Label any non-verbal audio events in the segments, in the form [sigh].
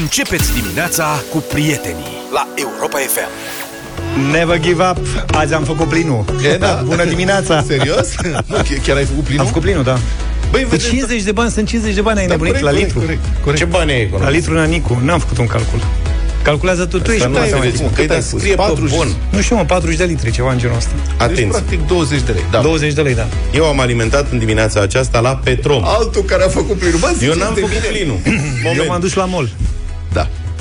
Începeți dimineața cu prietenii la Europa FM. Never give up. Azi am făcut plinul. E, da. [laughs] Bună dimineața. Serios? [laughs] nu, ch- chiar ai făcut plinul? Am făcut plinul, da. Băi, De vedeți, 50 de bani, sunt 50 de bani, ai da, nebunit corect, la corect, litru. Corect, corect. Ce bani ai La economic? litru Nanicu, n-am făcut un calcul. Calculează tu, tu ești nu nu ai mai vedeți, mă, Păi, cât dar ai pus? scrie pe 40. bon. Nu știu, mă, 40 de litri, ceva în genul ăsta. Deci, Atenție. practic, 20 de lei. Da. 20 de lei, da. Eu am alimentat în dimineața aceasta la Petrom. Altul care a făcut plinul. Bă, Eu ziceți n-am de făcut mine. plinul. Eu Moment. m-am dus la mall.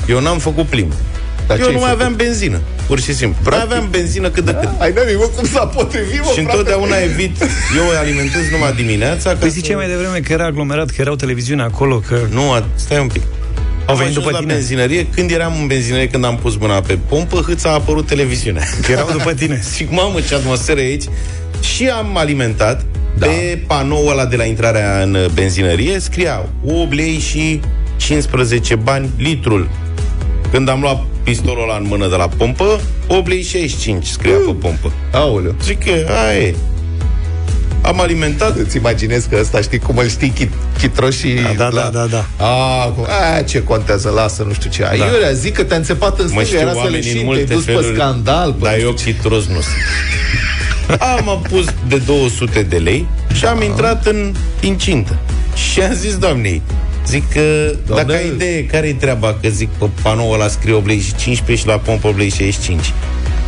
Da. Eu n-am făcut plinul. Dar ce Eu ai nu mai făcut? aveam benzină, pur și simplu. Nu Practic. aveam benzină cât de cât. Ai n mă, cum s-a potrivit, mă, Și frate? întotdeauna evit, eu alimentez numai dimineața ca Păi să... ziceai mai devreme că era aglomerat, că erau televiziune acolo, că Nu, a- stai un pic. au venit ajuns după la tine. benzinărie, când eram în benzinărie, când am pus mâna pe pompă, hâța a apărut televiziunea. Că erau după tine. [laughs] Zic, mamă, ce atmosferă e aici. Și am alimentat Da. da. pe panoul ăla de la intrarea în uh, benzinărie, scria 8 lei și 15 bani litrul. Când am luat pistolul ăla în mână de la pompă, 8 lei 65 scria pe pompă. Aoleu. Zic că, aia e. Am alimentat Îți imaginezi că ăsta știi cum îl știi chit, chitroșii Da, da, da, da, da. A, cum, a, ce contează, lasă, nu știu ce. Da. Eu le zic că te-a înțepat în Mă stânga, știu era să oamenii leșin, în te-ai multe dus pe feluri, scandal. Pe dar nu știu eu ce. chitros nu sunt. [laughs] Am pus de 200 de lei și am intrat în incintă. Și am zis doamnei, zic că Doamne- dacă ai idee, care-i treaba? Că zic pe panoul ăla scrie 8 lei și 15 și la pompă 8 lei și 65.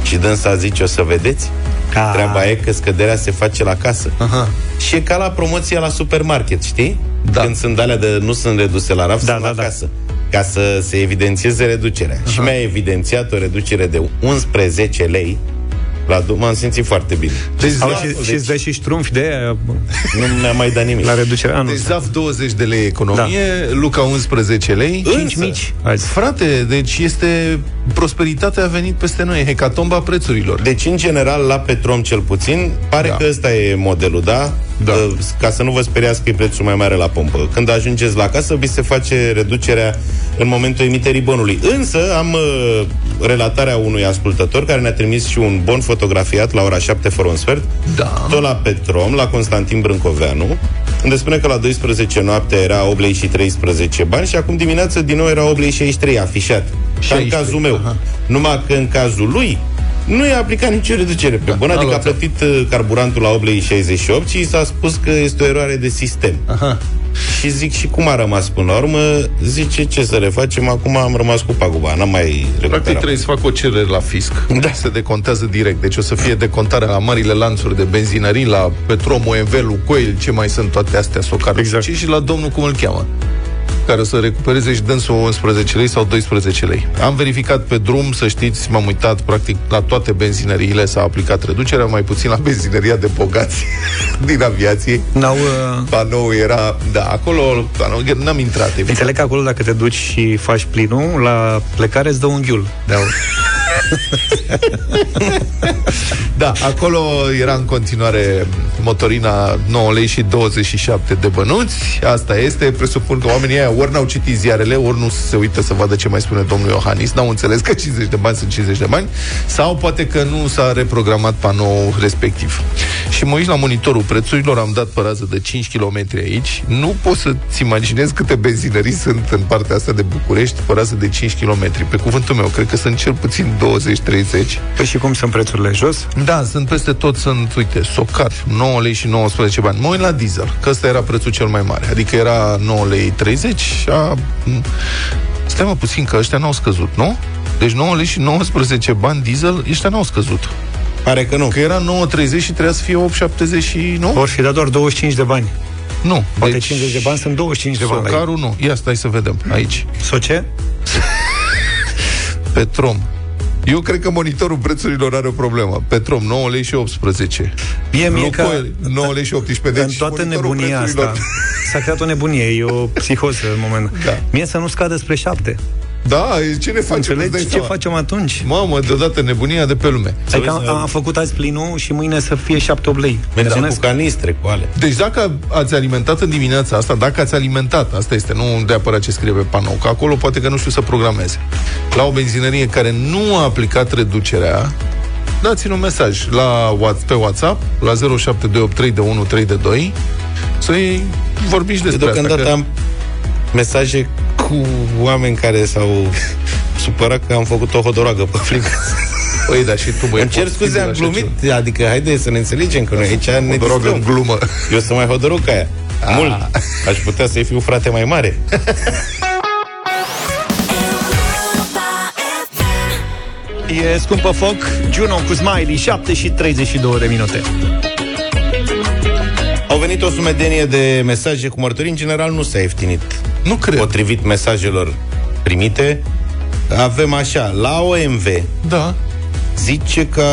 Și dânsa zice, o să vedeți? Ca- Treaba e că scăderea se face la casă. Aha. Și e ca la promoția la supermarket, știi? Da. Când sunt alea de nu sunt reduse la raf, Da, sunt da, la da. casă. Ca să se evidențieze reducerea. Și mi-a evidențiat o reducere de 11 lei. La du- m-am simțit foarte bine. Deci, Au da, și, și îți dă și ștrumfi de aia Nu mi-a mai dat nimic. la reducere anul deci ăsta. Zaf 20 de lei economie, Luca 11 lei. Însă- 5 mici. Azi. Frate, deci este prosperitatea a venit peste noi, hecatomba prețurilor. Deci, în general, la Petrom cel puțin, pare Da. că ăsta e modelul, da? Da. Uh, Ca să nu vă speriați că e prețul mai mare la pompă. Când ajungeți la casă, vi se face reducerea în momentul emiterii bonului. Însă, am uh, relatarea unui ascultător care ne-a trimis și un bon fotografiat la ora 7 fără un sfert, Da. tot la Petrom, la Constantin Brâncoveanu, unde spune că la 12 noaptea era 8 lei și 13 bani și acum dimineață din nou era 8 lei și 63 afișat. Ca în 63, cazul meu. aha. Numai că în cazul lui nu i-a aplicat nicio reducere pe Da, bun, a adică a luat plătit uh, carburantul la 8 lei 68 și și s-a spus că este o eroare de sistem. Aha. Și zic, și cum a rămas până la urmă? Zice, ce să refacem? Acum am rămas cu paguba, n-am mai Practic recuperat. trebuie să fac o cerere la fisc. Da. Se decontează direct. Deci o să fie decontarea la marile lanțuri de benzinării, la Petrom, OMV, Lucoil, ce mai sunt toate astea, Socar, Exact. și, și la domnul cum îl cheamă care o să recupereze și dânsul 11 lei sau 12 lei. Am verificat pe drum, să știți, m-am uitat, practic, la toate benzinăriile s-a aplicat reducerea, mai puțin la benzinăria de bogați [laughs] din aviație. N-au... Uh... Panou era, da, acolo, panou, n-am intrat, evident. Înțeleg că acolo dacă te duci și faci plinul, la plecare îți dă un ghiul de aur. [laughs] [laughs] Da, acolo era în continuare motorina 9 lei și 27 de bănuți. Asta este, presupun că oamenii aia ori n-au citit ziarele, ori nu se uită să vadă ce mai spune domnul Iohannis, n-au înțeles că 50 de bani sunt 50 de bani, sau poate că nu s-a reprogramat panou respectiv. Și mă uit la monitorul prețurilor, am dat pe rază de 5 km aici. Nu poți să-ți imaginezi câte benzinării sunt în partea asta de București, pe rază de 5 km. Pe cuvântul meu, cred că sunt cel puțin 20-30. Păi și cum sunt prețurile jos? Da, sunt peste tot, sunt, uite, socar, 9 lei și 19 bani. Mă uit la diesel, că ăsta era prețul cel mai mare. Adică era 9 lei 30 și a... Stai mă puțin, că ăștia n-au scăzut, nu? Deci 9 lei și 19 bani diesel, ăștia n-au scăzut. Pare că nu. Că era 9,30 și trebuia să fie 8,70 și... Nu? Vor fi dat doar 25 de bani. Nu. Poate deci, 50 de bani sunt 25 de bani. la ei. Socarul nu. Ia stai să vedem. Aici. Soce? [laughs] Petrom. Eu cred că monitorul prețurilor are o problemă. Petrom, 9 lei și 18. Mie, mie că Lucoil, 9 lei și 18. în Deci, toată monitorul nebunia prețurilor- asta s-a creat o nebunie, e o psihoză în moment. Da. Mie să nu scadă spre 7. Da, ce ne facem? Îți dai Înțelegi ce seama? facem atunci? Mamă, deodată nebunia de pe lume. Adică am, am făcut azi plinul și mâine să fie 7-8 lei. Mergem cu Nebunesc? canistre, cu ale. Deci dacă ați alimentat în dimineața asta, dacă ați alimentat, asta este, nu neapărat ce scrie pe panou, că acolo poate că nu știu să programeze. La o benzinărie care nu a aplicat reducerea, dați-ne un mesaj la, Whats- pe WhatsApp, la 07283132, să-i vorbiți despre asta. Deocamdată Că... am mesaje cu oameni care s-au supărat că am făcut o hodorogă pe flic. Păi, dar și tu, băi, Îmi cer scuze, am glumit. Adică, haide să ne înțelegem că noi aici ne Hodorog în distrăm. glumă. Eu sunt mai hodorog ca aia. Mult. Aș putea să-i fiu frate mai mare. E scumpă foc, Juno cu Smiley, 7 și 32 de minute. Au venit o sumedenie de mesaje cu mărturii. În general nu s-a ieftinit. Nu cred. Potrivit mesajelor primite, avem așa, la OMV Da. zice că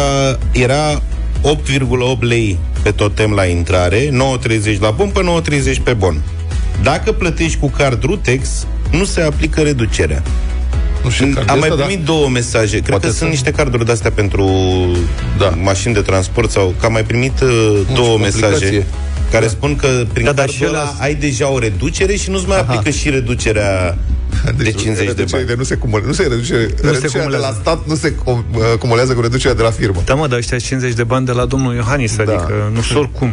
era 8,8 lei pe totem la intrare, 9,30 la pompă, 9,30 pe bon. Dacă plătești cu card Rutex, nu se aplică reducerea. Nu știu card Am de mai ăsta, primit da? două mesaje. Cred Poate că să- sunt niște carduri de-astea pentru Da. mașini de transport sau că am mai primit uh, două mesaje complicație. care spun că prin Da, dar cardul și ăla ăla- ai deja o reducere și nu-ți mai Aha. aplică și reducerea de 50 de reducerea bani. De nu se cumulează, nu se reduce, reducerea de cumulează. la stat nu se cum- uh, cumulează cu reducerea de la firmă. Da, mă, dar ăștia 50 de bani de la domnul Iohannis, Da. adică nu sunt oricum.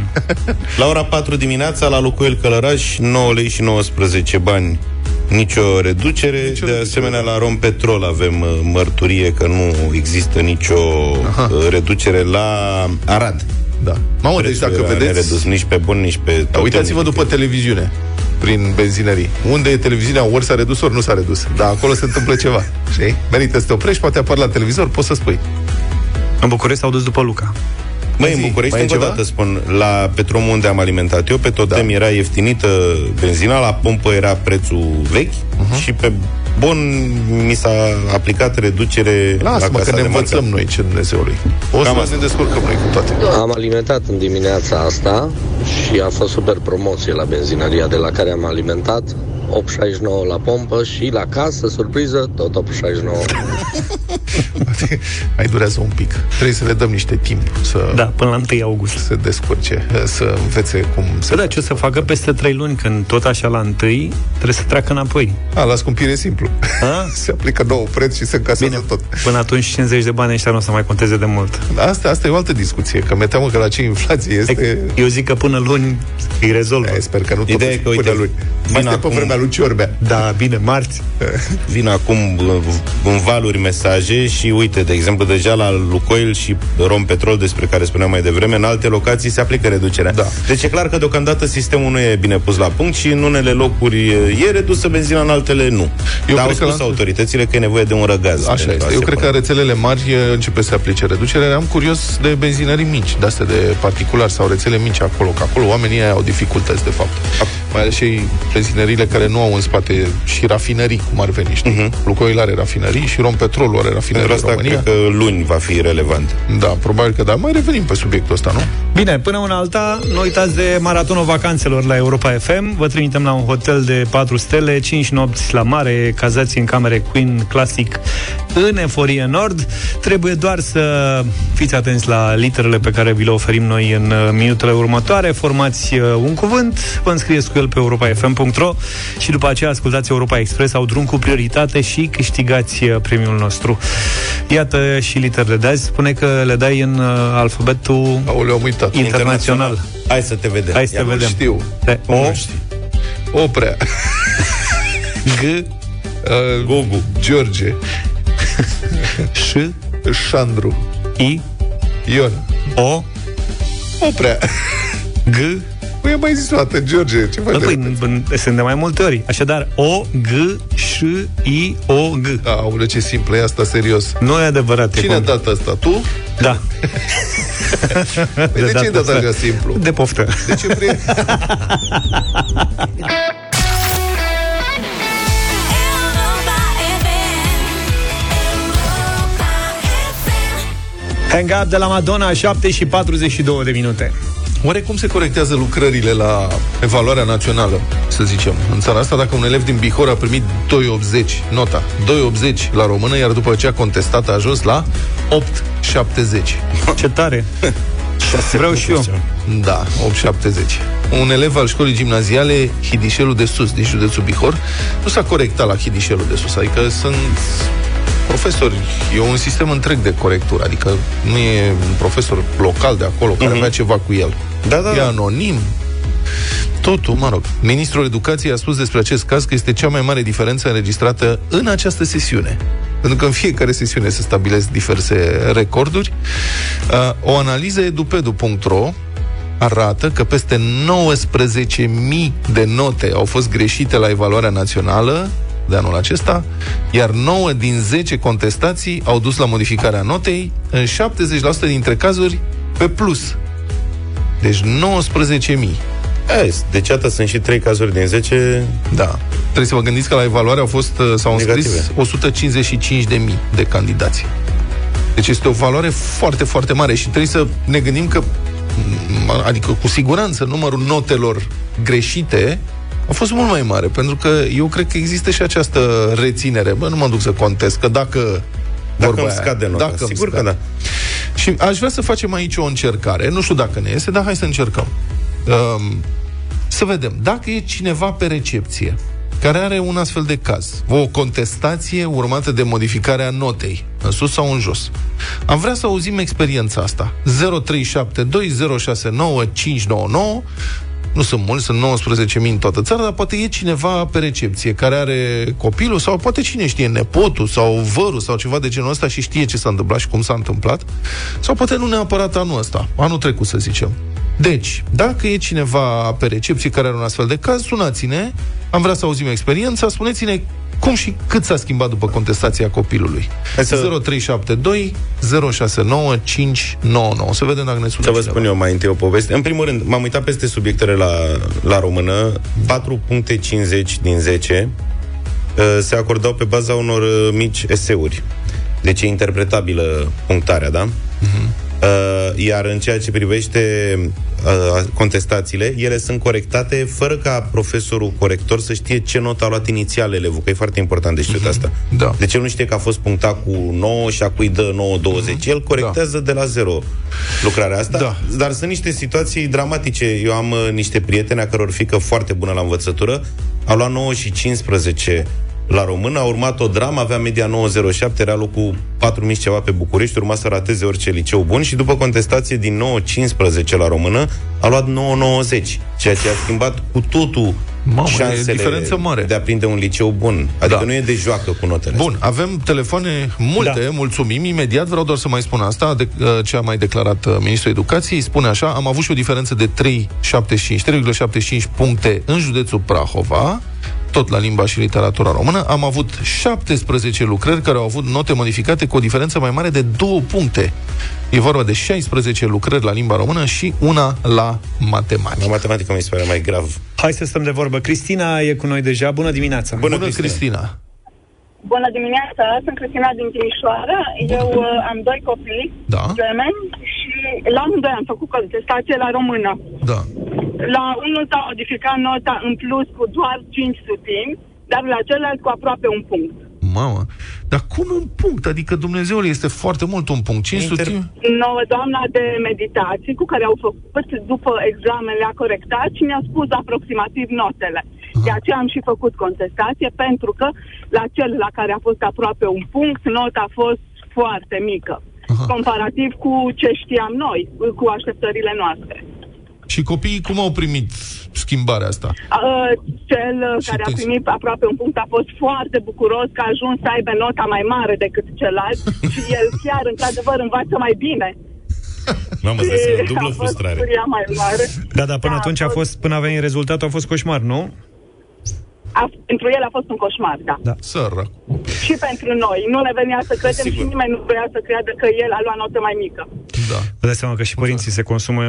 La ora 4 dimineața, la Lucoil Călăraș, 9 lei și 19 bani. Nicio reducere. Nicio de reducere. asemenea, la Rompetrol avem uh, mărturie că nu există nicio uh, reducere la Arad. Da. Mamă, deci Prețul dacă era vedeți... neredus nici pe bun, nici pe... Da, totem, uitați-vă nimic. după televiziune prin benzinării. Unde e televiziunea, ori s-a redus, ori nu s-a redus. Dar acolo se întâmplă ceva. [laughs] Știi? Merită să te oprești, poate apar la televizor, poți să spui. În București s-au dus după Luca. Măi, Zi, în București, mai e încă o ceva? dată spun, la Petromul unde am alimentat eu, pe totem Da. era ieftinită benzina, la pompă era prețul vechi Mhm. și pe bon mi s-a aplicat reducere la Lasă-mă casa că ne de învățăm marcat. noi ce Dumnezeului. O să Cam ne asta. descurcăm noi cu toate. Am alimentat în dimineața asta și a fost super promoție la benzinăria de la care am alimentat. 8,69 la pompă și la casă, surpriză, tot 8,69. [laughs] Mai durează un pic. Trebuie să le dăm niște timp să Da, până la 1 august. se descurce, să învețe cum se... Să da, ce o să facă peste 3 luni, când tot așa la 1 trebuie să treacă înapoi. A, la scumpire e simplu. A? [laughs] se aplică nou preț și se încasează Bine, tot. până atunci 50 de bani ăștia nu o să mai conteze de mult. Asta, asta e o altă discuție, că mi-e teamă că la ce inflație este... Eu zic că până luni îi rezolvă. E, sper că nu Ideea totuși e că, uite, până luni. vin Mai stai pe acum- vremea lui Ciorbea. Da, bine, marți. [laughs] Vin acum uh, în valuri mesaje și uite, de exemplu, deja la Lucoil și Rompetrol, despre care spuneam mai devreme, în alte locații se aplică reducerea. Da. Deci e clar că deocamdată sistemul nu e bine pus la punct și în unele locuri e redusă benzina, în altele nu. Eu Dar au cred că spus la- autoritățile că e nevoie de un răgaz. Așa pentru a este. Eu se cred că pune. rețelele mari e, începe să se aplice reducerea. Am curios de benzinării mici, de astea de particulari sau rețele mici acolo, că acolo oamenii aia au dificultăți, de fapt. Mai ales și benzinările care nu au în spate și rafinării, cum ar veni, știi? Uh-huh. Lucoil are rafinării și Rompetrolul are rafinării Pentru în asta România. cred că luni va fi relevant. Da, probabil că da. Mai revenim pe subiectul ăsta, nu? Bine, până una alta, nu uitați de maratonul vacanțelor la Europa FM. Vă trimitem la un hotel de 4 stele, 5 nopți la mare, cazați în camere Queen Classic în Eforie Nord. Trebuie doar să fiți atenți la literele pe care vi le oferim noi în uh, minutele următoare. Formați uh, un cuvânt, vă înscrieți cu el pe europafm.ro și după aceea ascultați Europa Express, au drum cu prioritate și câștigați uh, premiul nostru. Iată și literele de azi. Spune că le dai în uh, alfabetul Aoleu, am uitat. internațional. Hai să te vedem. Hai să Ia te mă, vedem. Știu. De cum O, nu știi? Oprea. [laughs] G, Uh, Gogu. George. [laughs] Ș, Șandru. I, Ion. O, Oprea. G. Păi am mai zis o dată, George, ce faci? Păi, de- păi, sunt de mai multe ori. Așadar, O, G, Ș, I, O, G. Aoleu, ce simplu e asta, serios. Nu e adevărat. e Cine a cum- dat asta? Tu? Da. [laughs] Păi de ce ai dat așa simplu? De poftă. De ce vrei? [laughs] Hang Up de la Madonna, 7 și 42 de minute. Oare cum se corectează lucrările la evaluarea națională, să zicem? În țara asta, dacă un elev din Bihor a primit 2,80, nota, 2,80 la română, iar după ce a contestat a ajuns la 8,70. Ce tare. Vreau și eu. Da, 8,70. Un elev al școlii gimnaziale Hidișelul de Sus, din județul Bihor, nu s-a corectat la Hidișelul de Sus, adică sunt profesori, e un sistem întreg de corectură, adică nu e un profesor local de acolo care Mhm. avea ceva cu el. Da, da, e da. anonim. Totul, mă rog. Ministrul Educației a spus despre acest caz că este cea mai mare diferență înregistrată în această sesiune. Pentru că în fiecare sesiune se stabilesc diverse recorduri. Uh, o analiză edupedu.ro arată că peste 19.000 de note au fost greșite la evaluarea națională de anul acesta, iar 9 din 10 contestații au dus la modificarea notei, în 70% dintre cazuri pe plus. Deci 19.000. E, deci atât sunt și 3 cazuri din 10 Da. Trebuie să vă gândiți că la evaluare au fost, uh, s-au înscris Negative. 155.000 de candidați. Deci este o valoare foarte, foarte mare și trebuie să ne gândim că, m, adică cu siguranță, numărul notelor greșite a fost mult mai mare, pentru că eu cred că există și această reținere. Bă, nu mă duc să contest, că dacă Dacă vorba îmi aia, scade nota, dacă îmi sigur că scade. da. Și aș vrea să facem aici o încercare. Nu știu dacă ne iese, dar hai să încercăm. Um, să vedem. Dacă e cineva pe recepție care are un astfel de caz, o contestație urmată de modificarea notei, în sus sau în jos. Am vrea să auzim experiența asta. 0372069599 nu sunt mulți, sunt 19.000 în toată țara, dar poate e cineva pe recepție care are copilul sau poate cine știe, nepotul sau vărul sau ceva de genul ăsta și știe ce s-a întâmplat și cum s-a întâmplat. Sau poate nu neapărat anul ăsta, anul trecut să zicem. Deci, dacă e cineva pe recepție care are un astfel de caz, sunați-ne, am vrea să auzim experiența, spuneți-ne cum și cât s-a schimbat după contestația copilului. Hai să- 0372 069 599. Să vedem dacă ne sună Să vă cineva. spun eu mai întâi o poveste. În primul rând, m-am uitat peste subiectele la, la română. 4.50 din 10 uh, se acordau pe baza unor uh, mici eseuri. Deci e interpretabilă punctarea, da? Uh-huh. Iar în ceea ce privește uh, contestațiile, ele sunt corectate fără ca profesorul corector să știe ce notă a luat inițial elevul, că e foarte important de știut asta. Da. Deci el nu știe că a fost punctat cu 9 și acui dă 9-20. El corectează de la zero lucrarea asta. Da. Dar sunt niște situații dramatice. Eu am uh, niște prieteni a căror fică foarte bună la învățătură. A luat 9 și 15 la română, a urmat o dramă, avea media 907, era locul 4000 și ceva pe București, urma să rateze orice liceu bun și după contestație din 9-15 la română, a luat 9-90, ceea ce a schimbat cu totul Mamă, e șansele diferență mare. de a prinde un liceu bun. Adică Da. nu e de joacă cu notele Bun, avem telefoane multe, Da. mulțumim. Imediat vreau doar să mai spun asta, de, uh, ce a mai declarat uh, Ministrul Educației. Spune așa, am avut și o diferență de 3,75, 3,75 puncte în județul Prahova, tot la limba și literatura română. Am avut 17 lucrări care au avut note modificate cu o diferență mai mare de 2 puncte. E vorba de 16 lucrări la limba română și una la matematică. La matematică mi se pare mai grav. Hai să stăm de vorbă. Cristina e cu noi deja. Bună dimineața! Bună, Bună, Cristina. Cristina! Bună dimineața, sunt Cristina din Timișoara. Eu uh, am doi copii Da. gemeni și la amândoi am făcut contestație la română. Da. La unul s-a modificat nota în plus cu doar 5 sutimi, dar la celălalt cu aproape un punct. Mamă, dar cum un punct? Adică Dumnezeul este foarte mult un punct. 500 Inter- Nouă doamna de meditații cu care au făcut după examen le-a corectat și mi-a spus aproximativ notele. De aceea am și făcut contestație pentru că la cel la care a fost aproape un punct, nota a fost foarte mică. Aha. Comparativ cu ce știam noi, cu așteptările noastre. Și copiii cum au primit schimbarea asta? Uh, Cel uh, Și care a text. primit aproape un punct a fost foarte bucuros că a ajuns să aibă nota mai mare decât celălalt [laughs] și el chiar, într-adăvăr, învață mai bine. Mamă, Și să [laughs] dublă a fost frustrare. bucuria mai mare. Da, da, până Da, atunci a a fost, până a venit rezultatul, a fost coșmar, nu? A, pentru el a fost un coșmar, da. Da. Sărac. Și pentru noi. Nu ne venea să credem Sigur. și nimeni nu vrea să creadă că el a luat notă mai mică. Da. Vă dați seama că și părinții se consumă...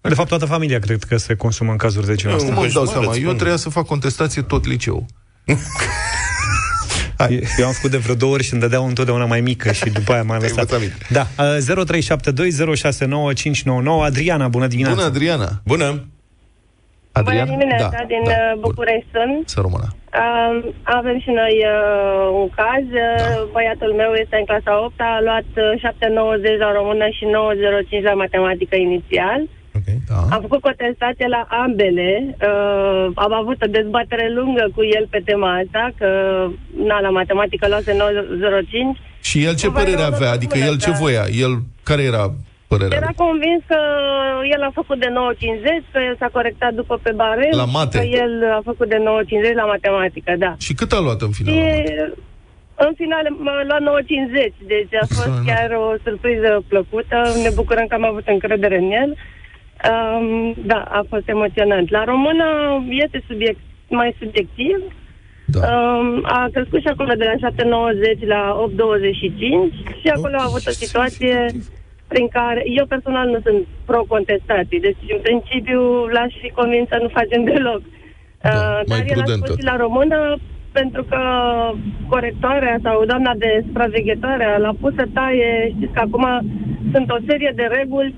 De fapt, toată familia cred că se consumă în cazuri de genul Nu, ăsta. Cum îmi dau coșmar, seama? îți Eu spun. trebuia să fac contestație tot liceu. [laughs] Eu am făcut de vreo două ori și îmi dădeau întotdeauna mai mică și după aia m-am Te-ai lăsat. învățat minte. Da, uh, 0372069599 Adriana, bună dimineața. Bună, Adriana! Bună! Adriana? Bună dimineața, da, din da. uh, Bun. București sunt. Să rămână. Uh, avem și noi uh, un caz. Uh, Băiatul meu este în clasa 8 a luat uh, 7,90 la română și 9,05 la matematică inițial. Okay. Da. Am făcut contestație la ambele. Uh, am avut o dezbatere lungă cu el pe tema asta, că na, la matematică luase 9,05. Și el ce Vă părere rog, avea? bună, Adică el ce da. voia? El care era Părerea Era lui. convins că el a făcut de 9.50, că el s-a corectat după pe barem. La mate. Că el a făcut de 9.50 la matematică, da. Și cât a luat în final? Și în final m-a luat 9.50, deci a [laughs] fost Extraordinar. chiar o surpriză plăcută. Ne bucurăm că am avut încredere în el. Um, da, a fost emoționant. La română este subiect, mai subiectiv. Da. Um, a crescut și acolo de la 7,90 la 8,25 și acolo a avut o situație prin care eu personal nu sunt pro-contestații, deci în principiu l-aș fi convins să nu facem deloc. Da, Uh, mai dar el a prudentă. spus și la română pentru că corectoarea sau doamna de supraveghetare l-a pus să taie, știți că acum sunt o serie de reguli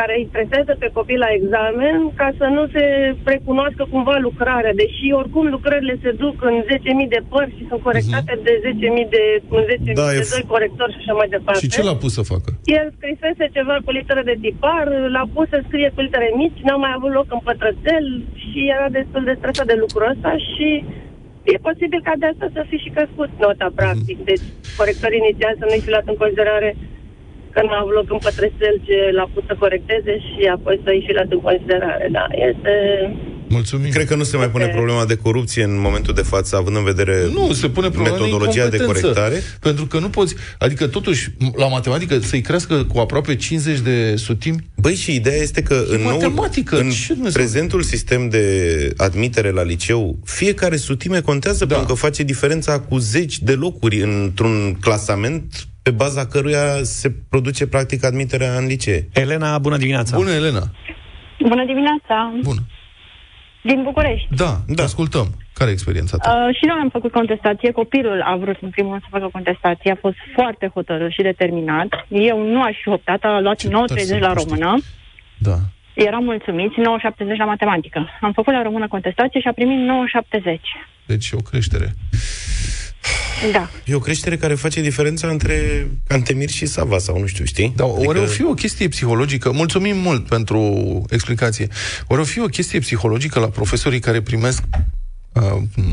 care îi stresează pe copii la examen ca să nu se recunoască cumva lucrarea, deși oricum lucrările se duc în 10.000 de părți și sunt corectate de 10.000 de, în 10.000 Da, e de f- doi corectori și așa mai departe. Și ce l-a pus să facă? El scrisese ceva cu litere de tipar, l-a pus să scrie cu litere mici, n-a mai avut loc în pătrățel și era destul de stresat de lucrul ăsta și e posibil ca de asta să fi și crescut nota, practic. Deci, corectorii inițial să nu-i fi luat în considerare că n-a avut loc în pătrățel ce l-a pus să corecteze și apoi să-i fi luat în considerare. Da, este... Mulțumim. Cred că nu se mai pune Ok. problema de corupție în momentul de față, având în vedere Nu, se pune problema metodologia de incompetență. corectare. Pentru că nu poți, adică totuși, la matematică să-i crească cu aproape 50 de sutimi? Băi, și ideea este că în, noul, matematică, în ce Dumnezeu? prezentul sistem de admitere la liceu, fiecare sutime contează Da. pentru că face diferența cu zeci de locuri într-un clasament pe baza căruia se produce practic admiterea în licee. Elena, bună dimineața! Bună, Elena. Bună dimineața! Bună. Din București. Da, da. Da. ascultăm. Care e experiența ta? Uh, și noi am făcut contestație. Copilul a vrut în primul rând să facă contestație. A fost foarte hotărât și determinat. Eu nu aș fi optat. A luat Ce 9.30 tare la să română. Da. Eram mulțumiți, 9.70 la matematică. Am făcut la română contestație și a primit 9.70. Deci e o creștere. Da. E o creștere care face diferența între Cantemir și Sava, sau nu știu, știi? Dar adică... oare o fi o chestie psihologică? Mulțumim mult pentru explicație. Oare o fi o chestie psihologică la profesorii care primesc uh,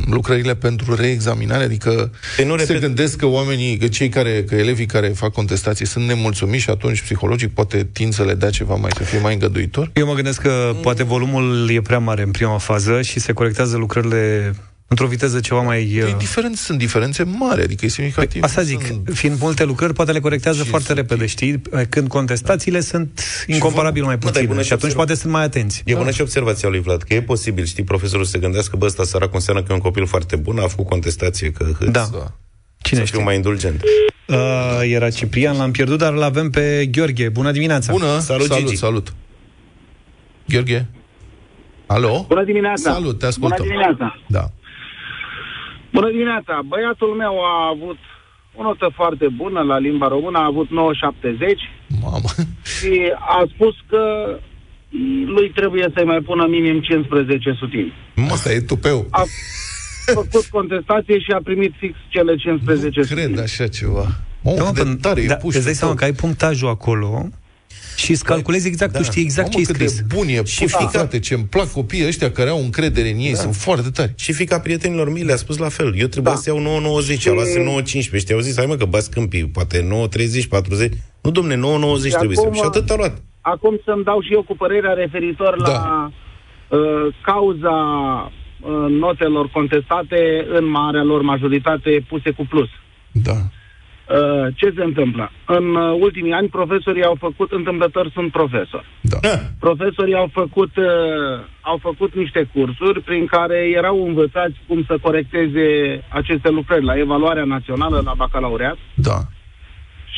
lucrările pentru reexaminare? Adică Păi nu se repet- gândesc că oamenii, că cei care, că elevii care fac contestații sunt nemulțumiți și atunci psihologic poate tind să le dea ceva mai, să fie mai îngăduitor? Eu mă gândesc că poate volumul e prea mare în prima fază și se corectează lucrările într-o viteză ceva mai... Păi uh, diferent, sunt diferențe mari, adică e semnificativ. Păi, asta zic, Sunt- fiind multe lucrări, poate le corectează Ce foarte sunt repede, știi? Când contestațiile sunt incomparabil mai Mă, dar e puține bună și și atunci observ- poate sunt mai atenți. E bună și observația lui Vlad, că e posibil, știi, profesorul să se gândească, bă, ăsta sărac înseamnă că e un copil foarte bun, a făcut contestație, că hâț, Da. Da. Cine să știe? fiu mai indulgent. Uh, era Ciprian, l-am pierdut, dar îl avem pe Gheorghe. Bună dimineața! Bună, Salut, salut, Gigi. salut. Gheorghe? Alo? Bună dimineața! Salut, te ascultăm. Bună dimineața! Da. Bună dimineața! Băiatul meu a avut o notă foarte bună la limba română, a avut 9,70 Mamă. și a spus că lui trebuie să-i mai pună minim 15 sutimi. Asta e tupeu. A făcut contestație și a primit fix cele 15 Nu sutimi. cred așa ceva. Mă, Da, mă, cât de până- tare e da, puștul îți dai seama tău. că ai punctajul acolo și îți calculezi exact, da. tu știi exact Mamă, ce ai cât scris. de bun e Și puștul, fica- frate, ce-mi plac copiii ăștia care au încredere în ei, sunt foarte tari. Și fica prietenilor mei le-a spus la fel. Eu trebuia Da. să iau 9,90, a luat 9,15. Știi, au zis, hai mă că bați câmpii, poate 9,30, 40. Nu, domne, 9,90 Și trebuie să acum- Și atât a luat. Acum să-mi dau și eu cu părerea referitor Da. la uh, cauza uh, notelor contestate în marea lor majoritate puse cu plus. Da. Uh, ce se întâmplă? În uh, ultimii ani, profesorii au făcut, întâmplător sunt profesori. Da. Profesorii au făcut, uh, au făcut niște cursuri prin care erau învățați cum să corecteze aceste lucrări la evaluarea națională, la bacalaureat Da.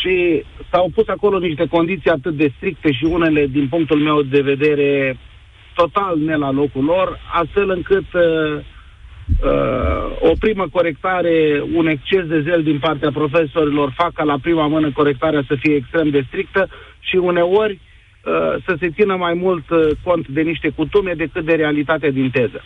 și s-au pus acolo niște condiții atât de stricte și unele, din punctul meu de vedere, total ne la locul lor, astfel încât uh, uh, o primă corectare, un exces de zel din partea profesorilor fac ca la prima mână corectarea să fie extrem de strictă și uneori uh, să se țină mai mult uh, cont de niște cutume decât de realitatea din teză.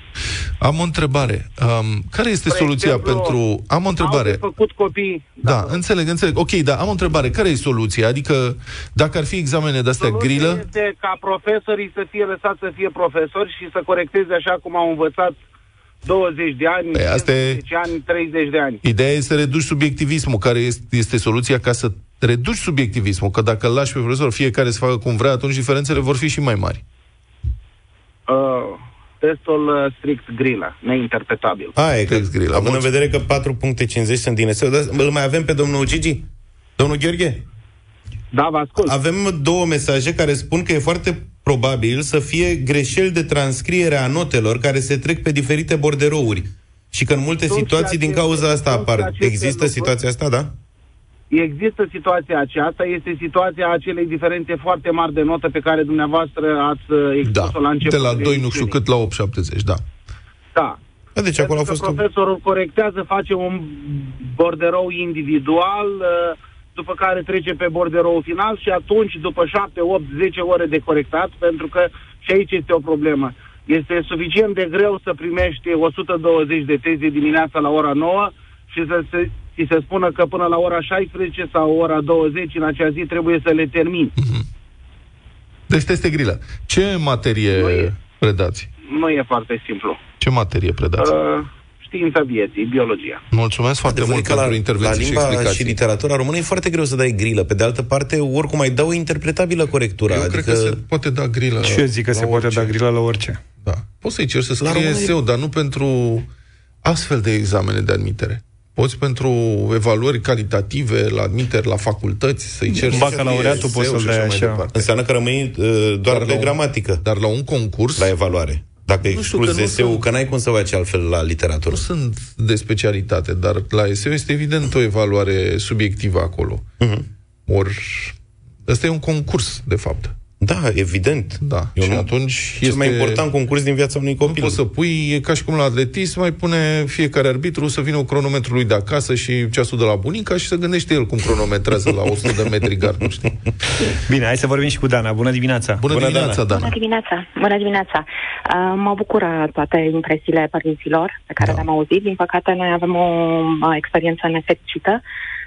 Am o întrebare. Um, care este Spre soluția exemplu, pentru... Am o întrebare. Au de făcut copii... Da, înțeleg, înțeleg. Ok, da, am o întrebare. Care e soluția? Adică, dacă ar fi examene de-astea Soluția grilă... este ca profesorii să fie lăsați să fie profesori și să corecteze așa cum au învățat 20 de ani, Păi, asta e- 10 ani, 30 de ani. Ideea este să reduci subiectivismul, care este, este soluția ca să reduci subiectivismul, că dacă îl lași pe profesor fiecare să facă cum vrea, atunci diferențele vor fi și mai mari. Uh, testul uh, strict grilă, neinterpretabil. Aia e, că, Text grill, având în mulțumesc. vedere că 4.50 sunt din eseu, dar îl mai avem pe domnul Gigi? Domnul Gheorghe? Da, vă ascult. Avem două mesaje care spun că e foarte probabil să fie greșeli de transcriere a notelor care se trec pe diferite borderouri. Și că în multe Sunt și situații din aceste- cauza asta sunt și apar. aceste Există lucruri. situația asta, da? Există situația aceasta, este situația acelei diferențe foarte mari de notă pe care dumneavoastră ați uh, Da, expus-o la de început. la 2 nu știu cât la 8,70, da. Da. Da, deci acolo a Pentru fost... că un- profesorul corectează, face un borderou individual, uh, după care trece pe borderou final și atunci, după 7, 8, 10 ore de corectat, pentru că și aici este o problemă. Este suficient de greu să primești 120 de teze dimineața la ora 9 și să se, ți se spună că până la ora 16 sau ora 20 în acea zi trebuie să le termini. Deci teste grilă. Ce materie Nu e. predați? Nu e foarte simplu. Ce materie predați? Uh, știința vieții, biologia. Mulțumesc foarte Adevărul mult că pentru la, la intervenții și limba și, explicații. literatura română e foarte greu să dai grilă. Pe de altă parte, oricum ai dau o interpretabilă corectura. Eu adică... cred că se poate da grilă Și eu zic că la se poate orice. da grilă la orice. Da. Poți să-i ceri să La scrie români- eseu, dar nu pentru astfel de examene de admitere. Poți pentru evaluări calitative la admiteri la facultăți să-i ceri să Bacalaureatul scrie poți eseu să-l și dai mai așa. departe. Înseamnă că rămâi uh, doar Dar pe la un- gramatică Dar la un concurs la evaluare. Dacă știu, excluzi că nu eseu, sunt- că n-ai cum să faci altfel la literatură. nu sunt de specialitate, dar la eseu este evident o evaluare subiectivă acolo. Mhm. Ori ăsta e un concurs, de fapt. Da, evident. Da. Eu și nu- atunci Cel este... mai important concurs din viața unui Nu copil. poți să pui, e ca și cum la atletism, mai pune fiecare arbitru să vină cu cronometrul lui de acasă și ceasul de la bunica și să gândește el cum cronometrează la 100 de metri gardul, știi? Bine, hai să vorbim și cu Dana. Bună dimineața! Bună, Bună, dimineața, Dana. Bună dimineața! Bună dimineața! Uh, mă bucură toate impresiile părinților pe care Da. le-am auzit. Din păcate, noi avem o, o experiență nefericită,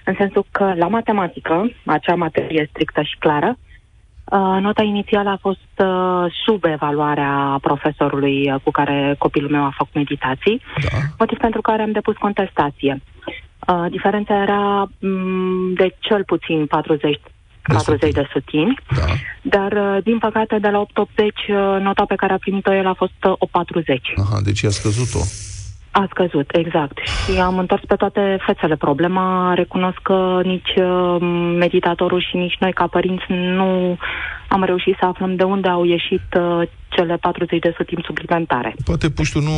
în sensul că la matematică, acea materie strictă și clară, uh, nota inițială a fost uh, sub evaluarea profesorului uh, cu care copilul meu a făcut meditații, Da. motiv pentru care am depus contestație. Uh, diferența era mm, de cel puțin 40 40 de sutini. Da. Dar, uh, din păcate, de la 8.80, uh, nota pe care a primit-o el a fost uh, o 40. Aha, deci i-a scăzut-o. A scăzut, exact. Și am întors pe toate fețele. Problema, recunosc că nici uh, meditatorul și nici noi, ca părinți, nu am reușit să aflăm de unde au ieșit uh, cele 40 de sutimi suplimentare. Poate puștiu nu...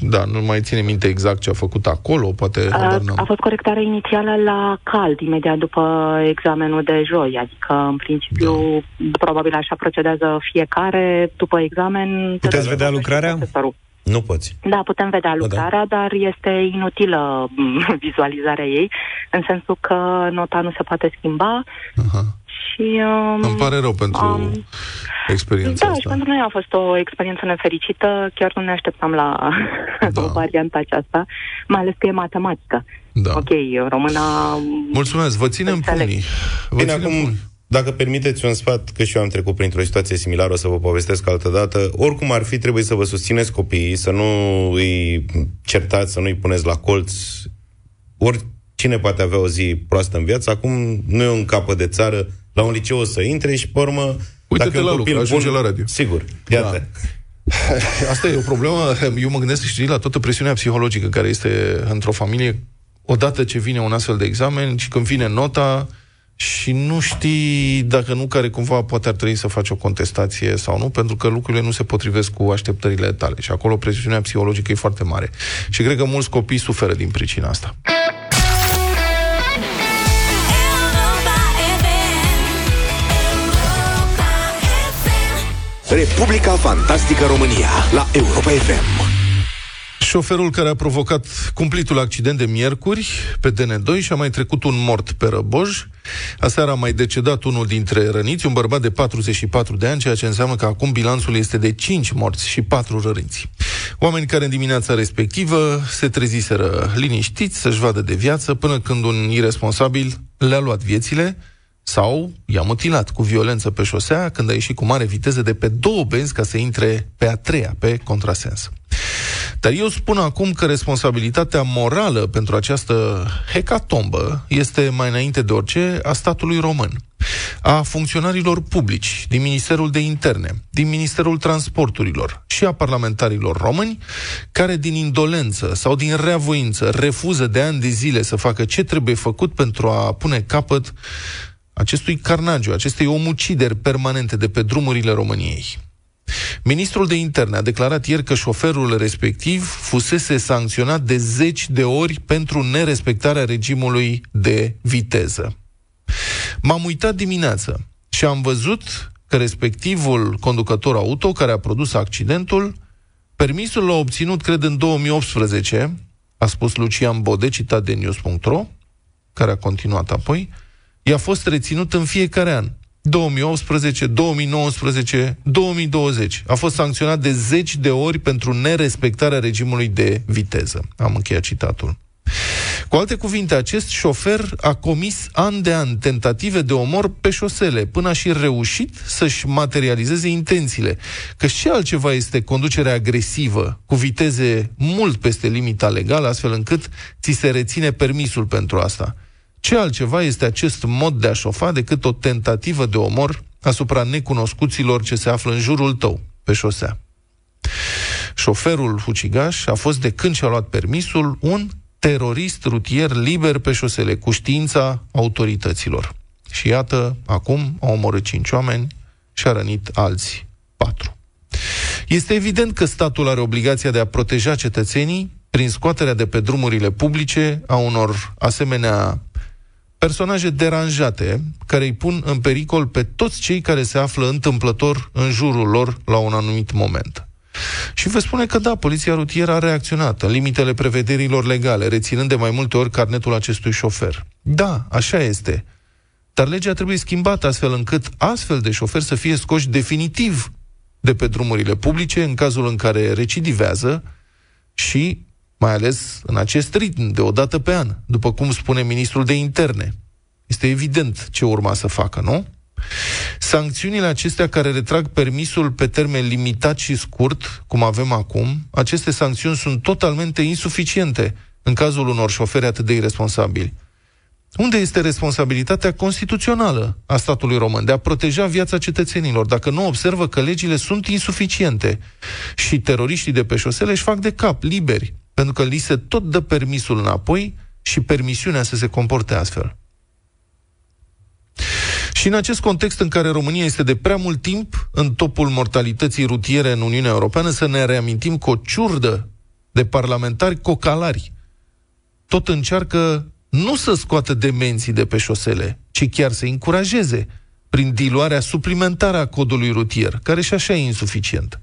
Da, nu mai ține minte exact ce a făcut acolo, poate... A, habar n-am. a fost corectarea inițială la cald, imediat după examenul de joi, adică, în principiu, probabil așa procedează fiecare. După examen... Puteți vedea lucrarea? profesorul. Nu poți. Da, putem vedea da. lucrarea, dar este inutilă m, [laughs] vizualizarea ei, în sensul că nota nu se poate schimba Aha. și... Um, Îmi pare rău pentru am- experiența da, și asta. pentru noi a fost o experiență nefericită, chiar nu ne așteptam la [laughs] Da. varianta aceasta, mai ales că e matematică. Da. Ok, româna... Mulțumesc, vă ținem Înțeleg. pumnii. Vă Bine, ținem acum, pumnii. Dacă permiteți un sfat, că și eu am trecut printr-o situație similară, o să vă povestesc altă dată, oricum ar fi, trebuie să vă susțineți copiii, să nu îi certați, să nu îi puneți la colț. Oricine poate avea o zi proastă în viață, acum nu e un capăt de țară, la un liceu o să intre și, pe urmă, Uită-te dacă e un la copil lucru, ajunge bun, la radio. Sigur, iată. Da. [laughs] Asta e o problemă. Eu mă gândesc știi, la toată presiunea psihologică care este într-o familie odată ce vine un astfel de examen și când vine nota și nu știi dacă nu care cumva poate ar trebui să faci o contestație sau nu, pentru că lucrurile nu se potrivesc cu așteptările tale. Și acolo presiunea psihologică e foarte mare. Și cred că mulți copii suferă din pricina asta. Republica Fantastică România la Europa FM. Șoferul care a provocat cumplitul accident de miercuri pe DN2 și a mai trecut un mort pe Răboj. Aseară a mai decedat unul dintre răniți, un bărbat de 44 de ani, ceea ce înseamnă că acum bilanțul este de 5 morți și 4 răniți. Oameni care în dimineața respectivă se treziseră liniștiți să-și vadă de viață până când un irresponsabil le-a luat viețile sau i-a mutilat cu violență pe șosea când a ieșit cu mare viteză de pe două benzi ca să intre pe a treia, pe contrasens. Dar eu spun acum că responsabilitatea morală pentru această hecatombă este mai înainte de orice a statului român a funcționarilor publici din Ministerul de Interne, din Ministerul Transporturilor și a parlamentarilor români, care din indolență sau din reavoință refuză de ani de zile să facă ce trebuie făcut pentru a pune capăt acestui carnagiu, acestei omucideri permanente de pe drumurile României. Ministrul de interne a declarat ieri că șoferul respectiv fusese sancționat de zeci de ori pentru nerespectarea regimului de viteză. M-am uitat dimineață și am văzut că respectivul conducător auto care a produs accidentul, permisul l-a obținut, cred, în 2018, a spus Lucian Bode, citat de news.ro, care a continuat apoi, i-a fost reținut în fiecare an. 2018, 2019, 2020. A fost sancționat de zeci de ori pentru nerespectarea regimului de viteză. Am încheiat citatul. Cu alte cuvinte, acest șofer a comis an de an tentative de omor pe șosele, până a și reușit să-și materializeze intențiile. Că și altceva este conducerea agresivă, cu viteze mult peste limita legală, astfel încât ți se reține permisul pentru asta. Ce altceva este acest mod de a șofa decât o tentativă de omor asupra necunoscuților ce se află în jurul tău, pe șosea? Șoferul fucigaș a fost de când și-a luat permisul un terorist rutier liber pe șosele, cu știința autorităților. Și iată, acum a omorât cinci oameni și a rănit alți patru. Este evident că statul are obligația de a proteja cetățenii prin scoaterea de pe drumurile publice a unor asemenea personaje deranjate care îi pun în pericol pe toți cei care se află întâmplător în jurul lor la un anumit moment. Și vă spune că da, poliția rutieră a reacționat în limitele prevederilor legale, reținând de mai multe ori carnetul acestui șofer. Da, așa este. Dar legea trebuie schimbată astfel încât astfel de șoferi să fie scoși definitiv de pe drumurile publice în cazul în care recidivează și mai ales în acest ritm de o dată pe an, după cum spune ministrul de interne. Este evident ce urma să facă, nu? Sancțiunile acestea care retrag permisul pe termen limitat și scurt, cum avem acum, aceste sancțiuni sunt totalmente insuficiente în cazul unor șoferi atât de irresponsabili. Unde este responsabilitatea constituțională a statului român de a proteja viața cetățenilor dacă nu observă că legile sunt insuficiente și teroriștii de pe șosele își fac de cap, liberi, pentru că li se tot dă permisul înapoi și permisiunea să se comporte astfel. Și în acest context în care România este de prea mult timp în topul mortalității rutiere în Uniunea Europeană, să ne reamintim că o ciurdă de parlamentari cocalari tot încearcă nu să scoată demenții de pe șosele, ci chiar să încurajeze prin diluarea suplimentară a codului rutier, care și așa e insuficient.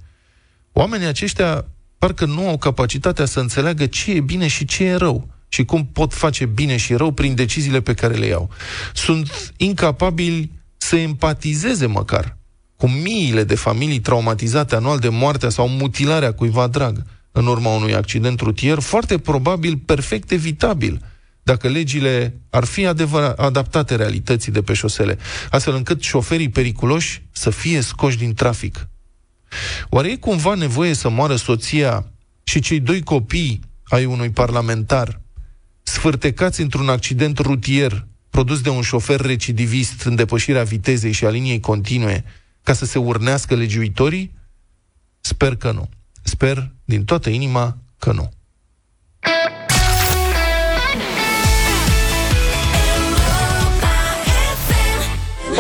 Oamenii aceștia parcă nu au capacitatea să înțeleagă ce e bine și ce e rău și cum pot face bine și rău prin deciziile pe care le iau. Sunt incapabili să empatizeze măcar cu miile de familii traumatizate anual de moartea sau mutilarea cuiva drag în urma unui accident rutier, foarte probabil perfect evitabil, dacă legile ar fi adevărat, adaptate realității de pe șosele, astfel încât șoferii periculoși să fie scoși din trafic. Oare e cumva nevoie să moară soția și cei doi copii ai unui parlamentar sfârtecați într-un accident rutier produs de un șofer recidivist în depășirea vitezei și a liniei continue ca să se urnească legiuitorii? Sper că nu. Sper din toată inima că nu.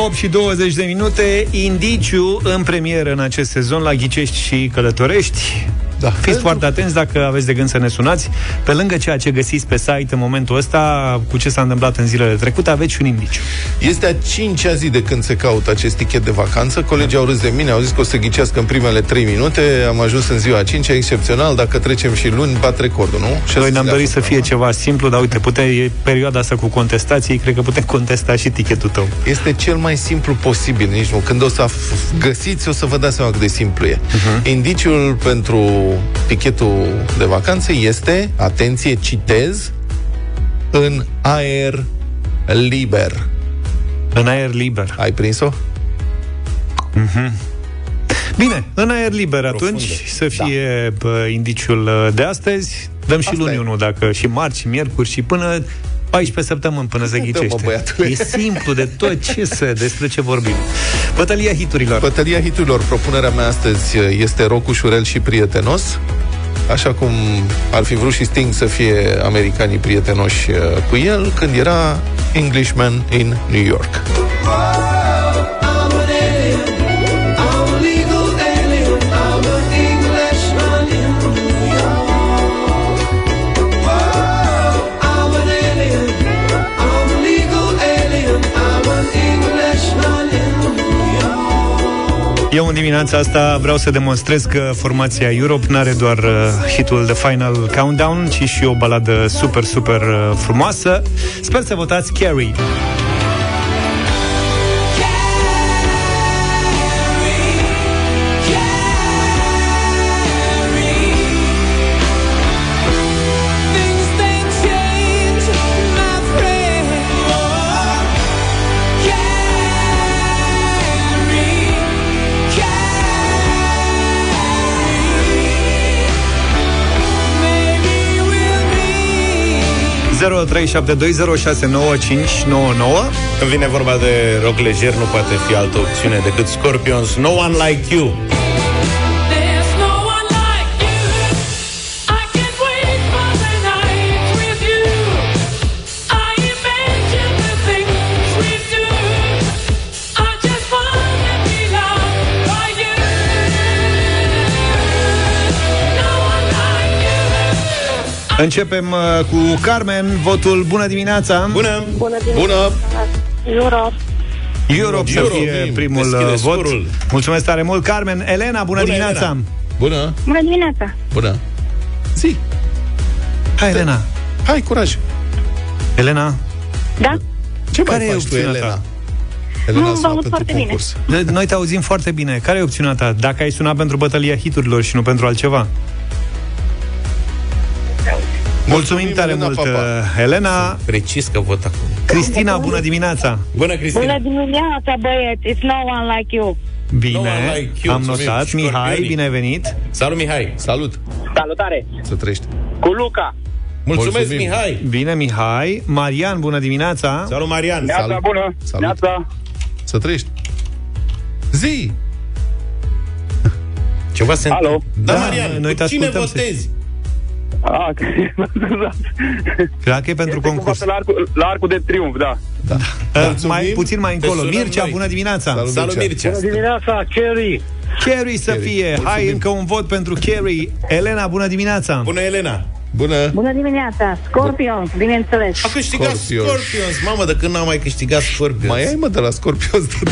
8 și 20 de minute, indiciu în premieră în acest sezon la Ghicești și Călătorești. Da. Fiți foarte atenți dacă aveți de gând să ne sunați. Pe lângă ceea ce găsiți pe site în momentul ăsta, cu ce s-a întâmplat în zilele trecute, aveți și un indiciu. Este a cincea zi de când se caută acest tichet de vacanță. Colegii au râs de mine, au zis că o să ghicească în primele 3 minute. Am ajuns în ziua a cincea, excepțional. Dacă trecem și luni, bat recordul, nu? Și Noi ne-am dorit să fie ceva simplu, dar uite, putem, e perioada asta cu contestații, cred că putem contesta și tichetul tău. Este cel mai simplu posibil, nici nu. Când o să găsiți, o să vă dați seama cât de simplu e. Uh-huh. Indiciul pentru tichetul de vacanțe este, atenție, citez, în aer liber. În aer liber. Ai prins-o? Mm-hmm. Bine, în aer liber atunci să fie da. indiciul uh, de astăzi. Dăm și Asta luni e. unul, dacă și marți, și miercuri și până 14 săptămâni până se Dă-mă, ghicește. băiatule. E simplu de tot ce să, despre ce vorbim. Bătălia hiturilor. Bătălia hiturilor. Propunerea mea astăzi este rock ușurel și prietenos. Așa cum ar fi vrut și Sting să fie americanii prietenoși uh, cu el când era Englishman in New York. Eu în dimineața asta vreau să demonstrez că formația Europe n-are doar uh, hitul de Final Countdown, ci și o baladă super, super uh, frumoasă. Sper să votați Carrie. Când vine vorba de rock lejer, nu poate fi altă opțiune decât Scorpions. No one like you. Începem uh, cu Carmen, votul Bună dimineața! Bună! Bună Bună! Europe. Europe să Europe, fie bine, primul deschide uh, vot. scorul. Mulțumesc tare mult, Carmen. Elena, bună, Bună, dimineața! Elena. Bună! Bună dimineața. Bună! Zi! Hai, Elena! Hai, curaj! Elena, Da? Ce Care mai e faci tu, opțiunea Elena? ta? Elena Nu, vă sună aud pentru foarte bine. concurs. de- noi te auzim foarte bine. Care e opțiunea ta? Dacă ai sunat pentru bătălia hiturilor și nu pentru altceva? Mulțumim tare Elena, mult, pa, pa. uh, Elena. Precis că vot acum. Cristina, bună dimineața! Bună, Cristina! dimineața, băieți. It's no one like you. Bine, No one like you. am Mulțumim. notat. Mihai, Scorpionii. bine ai venit! Salut, Mihai! Salut! Salutare! Să trăiești! Cu Luca! Mulțumesc, Mulțumim. Mihai! Bine, Mihai. Marian, bună dimineața! Salut, Marian! Neața Salut. bună! Salut. Neața! Să trăiești! Zi! Ceva se Alo? Da, Da, Marian, noi te cu cine ascultăm, votezi? Ah, [laughs] Cred că e pentru Este concurs. cumva pe La arcul, la arcul de triumf, da. Da. Uh, Mulțumim. mai puțin mai Te încolo. sunăm Mircea, noi. bună dimineața! Salut. Salut, Mircea. Mircea! dimineața, Cherry! Carrie să Carrie. fie. Hai, Mulțumim. încă un vot pentru Carrie. Elena, bună dimineața! Bună, Elena! Bună! Bună dimineața. Scorpions, bineînțeles. A câștigat Scorpions. Scorpions. Mamă, de când n-am mai câștigat Scorpions? Mai ai, mă, de la Scorpions de [laughs]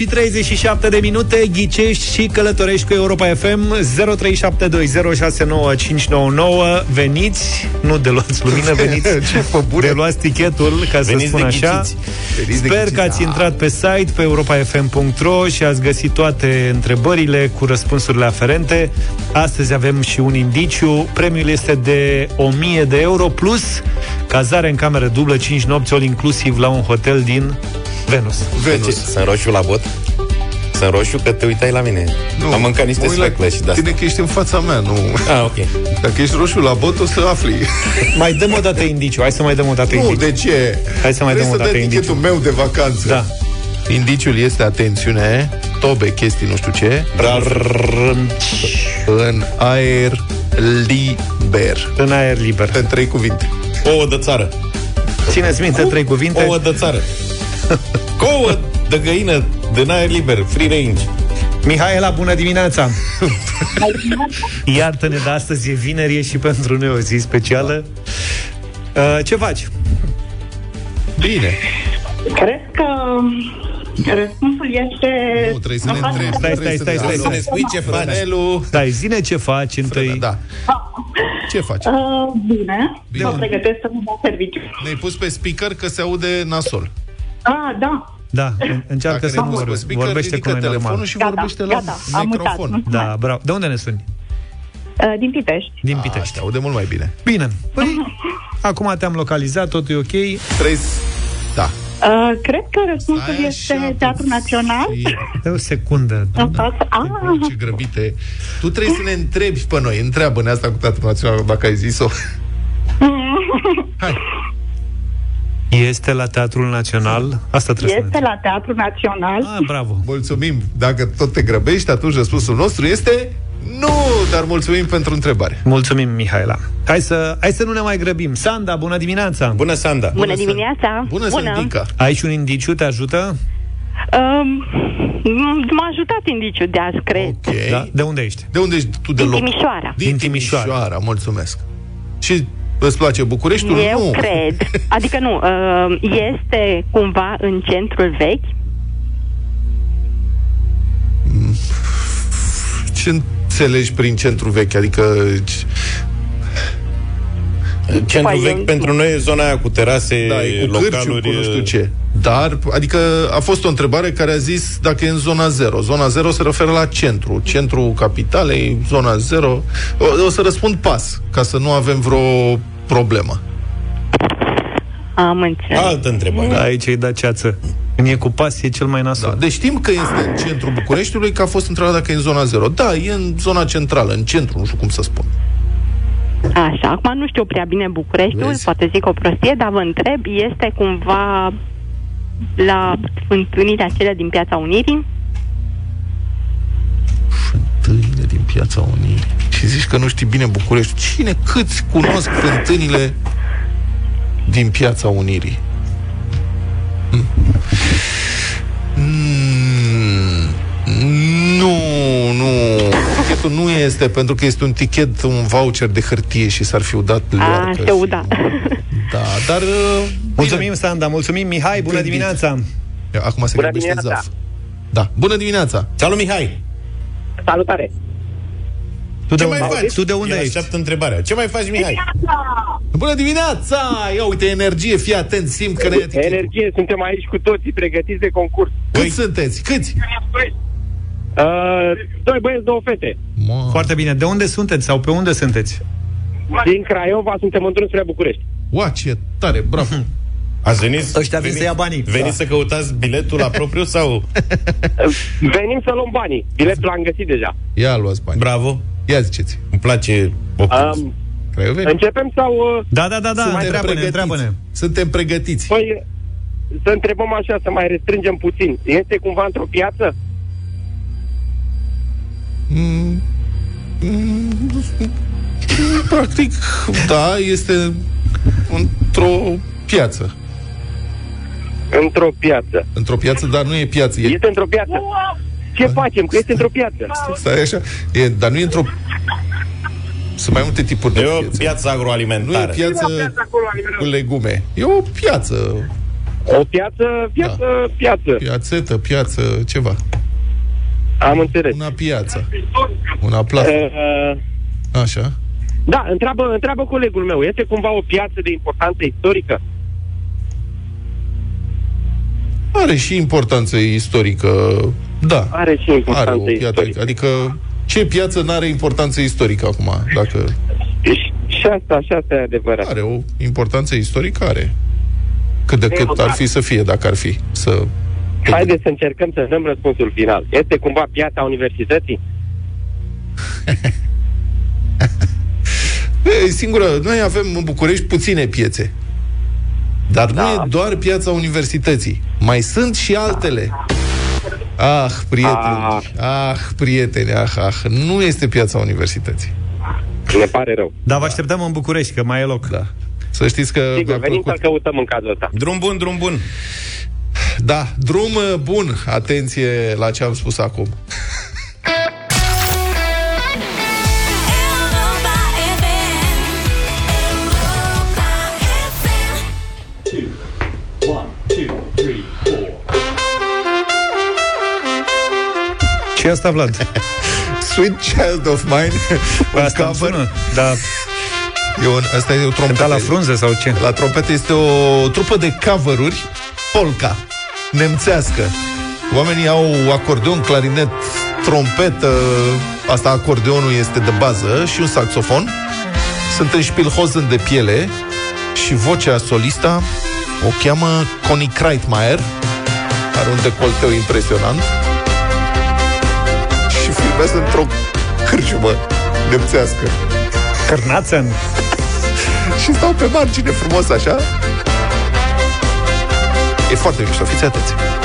și 37 de minute, ghicești și călătorești cu Europa FM 0372069599. Veniți, nu de luați lumină, [laughs] veniți Ce făbune. de luați tichetul, ca să Veniți spun de așa. ghiciți. Veniți de Sper ghiciți, că ați da. intrat pe site, pe europafm.ro și ați găsit toate întrebările cu răspunsurile aferente. Astăzi avem și un indiciu. Premiul este de 1000 de euro plus cazare în cameră dublă 5 nopți all inclusiv la un hotel din Venus. Ce, Venus. sunt roșu la bot? Sunt roșu că te uitai la mine. Nu, Am mâncat niște mă uit la sfeclă și de Tine că ești în fața mea, nu... Ah, ok. Dacă ești roșu la bot, o să afli. Mai dăm o dată indiciu. Hai să mai dăm o dată Nu, indiciu. de ce? Hai să mai Vrei dăm o să dată dai indiciu. tichetul meu de vacanță. Da. Indiciul este, atențiune, tobe, chestii, nu știu ce, în aer liber. În aer liber. În trei cuvinte. Ouă de țară. Țineți minte trei cuvinte. Ouă de țară. Ouă de găină din aer liber, free range. Mihaela, bună dimineața! [laughs] Iartă-ne, dar astăzi e vineri, e și pentru noi o zi specială. Uh, ce faci? Bine. Cred că răspunsul este... Nu, trebuie să ne În fața- întrebi. Stai, trebuie stai, să stai, ne- stai, să stai. ne spui ce faci. Frânelu. Stai, zine ce faci întâi. Da. Ce faci? Uh, bine. Bine. Mă pregătesc să mă dau serviciu. Ne-ai pus pe speaker că se aude nasol. Ah, da. Da, în- încearcă Dacă să ne-ai pus vor, pe speaker, vorbește cu ridică noi telefonul normal. și Gata, vorbește la gata, am mutat. microfon. Da, bravo. De unde ne suni? Uh, din Pitești. Din A, Pitești. se aude mult mai bine. Bine. Păi, [laughs] acum te-am localizat, totul e ok. Trei... Da. Uh, cred că răspunsul Stai este așa, Teatru Național. puțin. De o secundă. În fața... Ah, Ce grăbite. Tu trebuie să ne întrebi pe noi. Întreabă-ne asta cu Teatrul Național, dacă ai zis-o. [laughs] Hai. Este la Teatrul Național. Asta trebuie să este ne la Teatru Național. Ah, bravo. Mulțumim. Dacă tot te grăbești, atunci răspunsul nostru este nu, dar mulțumim pentru întrebare. Mulțumim, Mihaela. Hai să, hai să nu ne mai grăbim. Sanda, bună dimineața! Bună, Sanda. Bună dimineața! Bună, Bună. Sandica. Ai și un indiciu, te ajută? Um, m-a ajutat indiciul de azi, cred. Ok. Da? De unde ești? De unde ești tu de Din loc? Timișoara. Din Din Timișoara. Timișoara. mulțumesc. Și îți place Bucureștiul? Eu nu. cred. Adică nu, uh, este cumva în centrul vechi. Ce înțelegi prin centru vechi? Adică ce- Centrul Păi, vechi eu- pentru noi e zona aia cu terase, da, e cu cârciu, localuri... cu nu știu ce. Dar, adică a fost o întrebare care a zis dacă e în zona 0. Zona 0 se referă la centru. Centrul capitalei, zona 0. O, o să răspund pas, ca să nu avem vreo problemă. Am înțeles. Altă întrebare. Da, aici îi da ceață. Când e cu pas, e cel mai Da. nasol. Deci știm că este în centrul Bucureștiului, că a fost întrebat dacă e în zona 0. Da, e în zona centrală, în centru, nu știu cum să spun. Așa, acum nu știu prea bine Bucureștiul, Vezi? poate zic o prostie, dar vă întreb, este cumva la întâlnirea acelea din Piața Unirii? Fântânile din Piața Unirii. Și zici că nu știi bine București. Cine, câți cunosc fântânile din Piața Unirii? Hmm. Mm, Nu, nu. Tichetul nu este, pentru că este un tichet, un voucher de hârtie și s-ar fi udat A, leoarcă se și- uda. Da, dar... uh, Mulțumim, bine. Sanda, mulțumim, Mihai, bună Gândit. dimineața! Acum se Bună grăbește dimineața. Zaf. Da. Bună dimineața! Salut, Mihai! Salutare! Tu de, Ce mai unde, faci? tu de unde El ești? așteaptă întrebarea. Ce mai faci, Mihai? Bună dimineața! Ia uite, energie, fii atent, simt că ne ia tichetul. Energie, suntem aici cu toții pregătiți de concurs. Câți sunteți? Câți? Uh, doi băieți, două fete. Mă. Foarte bine. De unde sunteți sau pe unde sunteți? Din Craiova suntem în drum spre București. Ua, ce tare, bravo! [laughs] Ați venit? Ăștia vin să ia banii. Veniți Da. să căutați biletul la propriu sau... [laughs] Venim să luăm banii. Biletul l-am găsit deja. Ia luați bani. Bravo! Ia ziceți. Îmi place optimism. Um, Craioveni? începem sau... Uh, Da, da, da, da, Suntem întreabă-ne, pregătiți. întreabă-ne. Suntem pregătiți. păi, să întrebăm așa, să mai restrângem puțin. Este cumva într-o piață? Mm, mm, practic, da, este într-o piață. Într-o piață. Într-o piață, dar nu e piață. E, Este într-o piață. Ce facem? Că este într-o piață. stai așa, e, dar nu e într-o... Sunt mai multe tipuri de E o piețe. piață Nu e agroalimentară. piață acolo, cu legume. E o piață O piață, piață, da. piață. Piațetă, piață, ceva. Am înțeles. Una piață. Una plasă. Uh, Așa. da, întreabă, întreabă colegul meu. Este cumva o piață de importanță istorică? Are și importanță istorică. Da. Are și importanță Are o piață, istorică. Adică ce piață nu are importanță istorică acum? Dacă Și, și asta, și asta e adevărat. are o importanță istorică, are. Cât de cât ar fi să fie, dacă ar fi. Să... Haideți să încercăm să dăm răspunsul final. Este cumva piața universității? [laughs] E singură, noi avem în București puține piețe. Dar da. nu e doar piața universității. Mai sunt și altele. Ah, prieteni, ah, prieteni, ah, ah. Nu este piața universității. Ne pare rău. Dar vă așteptăm în București, că mai e loc. Da. Să știți că Sigur, mi-a venim plăcut. să căutăm în cazul ăsta. Drum bun, drum bun. Da, drum uh, bun. Atenție la ce am spus acum. Ce e asta, Vlad? [laughs] Sweet Child of Mine. Păi un asta îmi cover. sună, dar E un, asta e o trompetă. cânta la frunze sau ce? La trompetă este o trupă de cover-uri polka, nemțească. Oamenii au acordeon, clarinet, trompetă, asta acordeonul este de bază și un saxofon. Sunt în șpilhozen de piele și vocea solista o cheamă Connie Kreitmeier. Are un decolteu impresionant. Și filmează într-o cârciumă nemțească. Cărnațăn? și stau pe margine frumos așa. E foarte mișto, fiți atenți.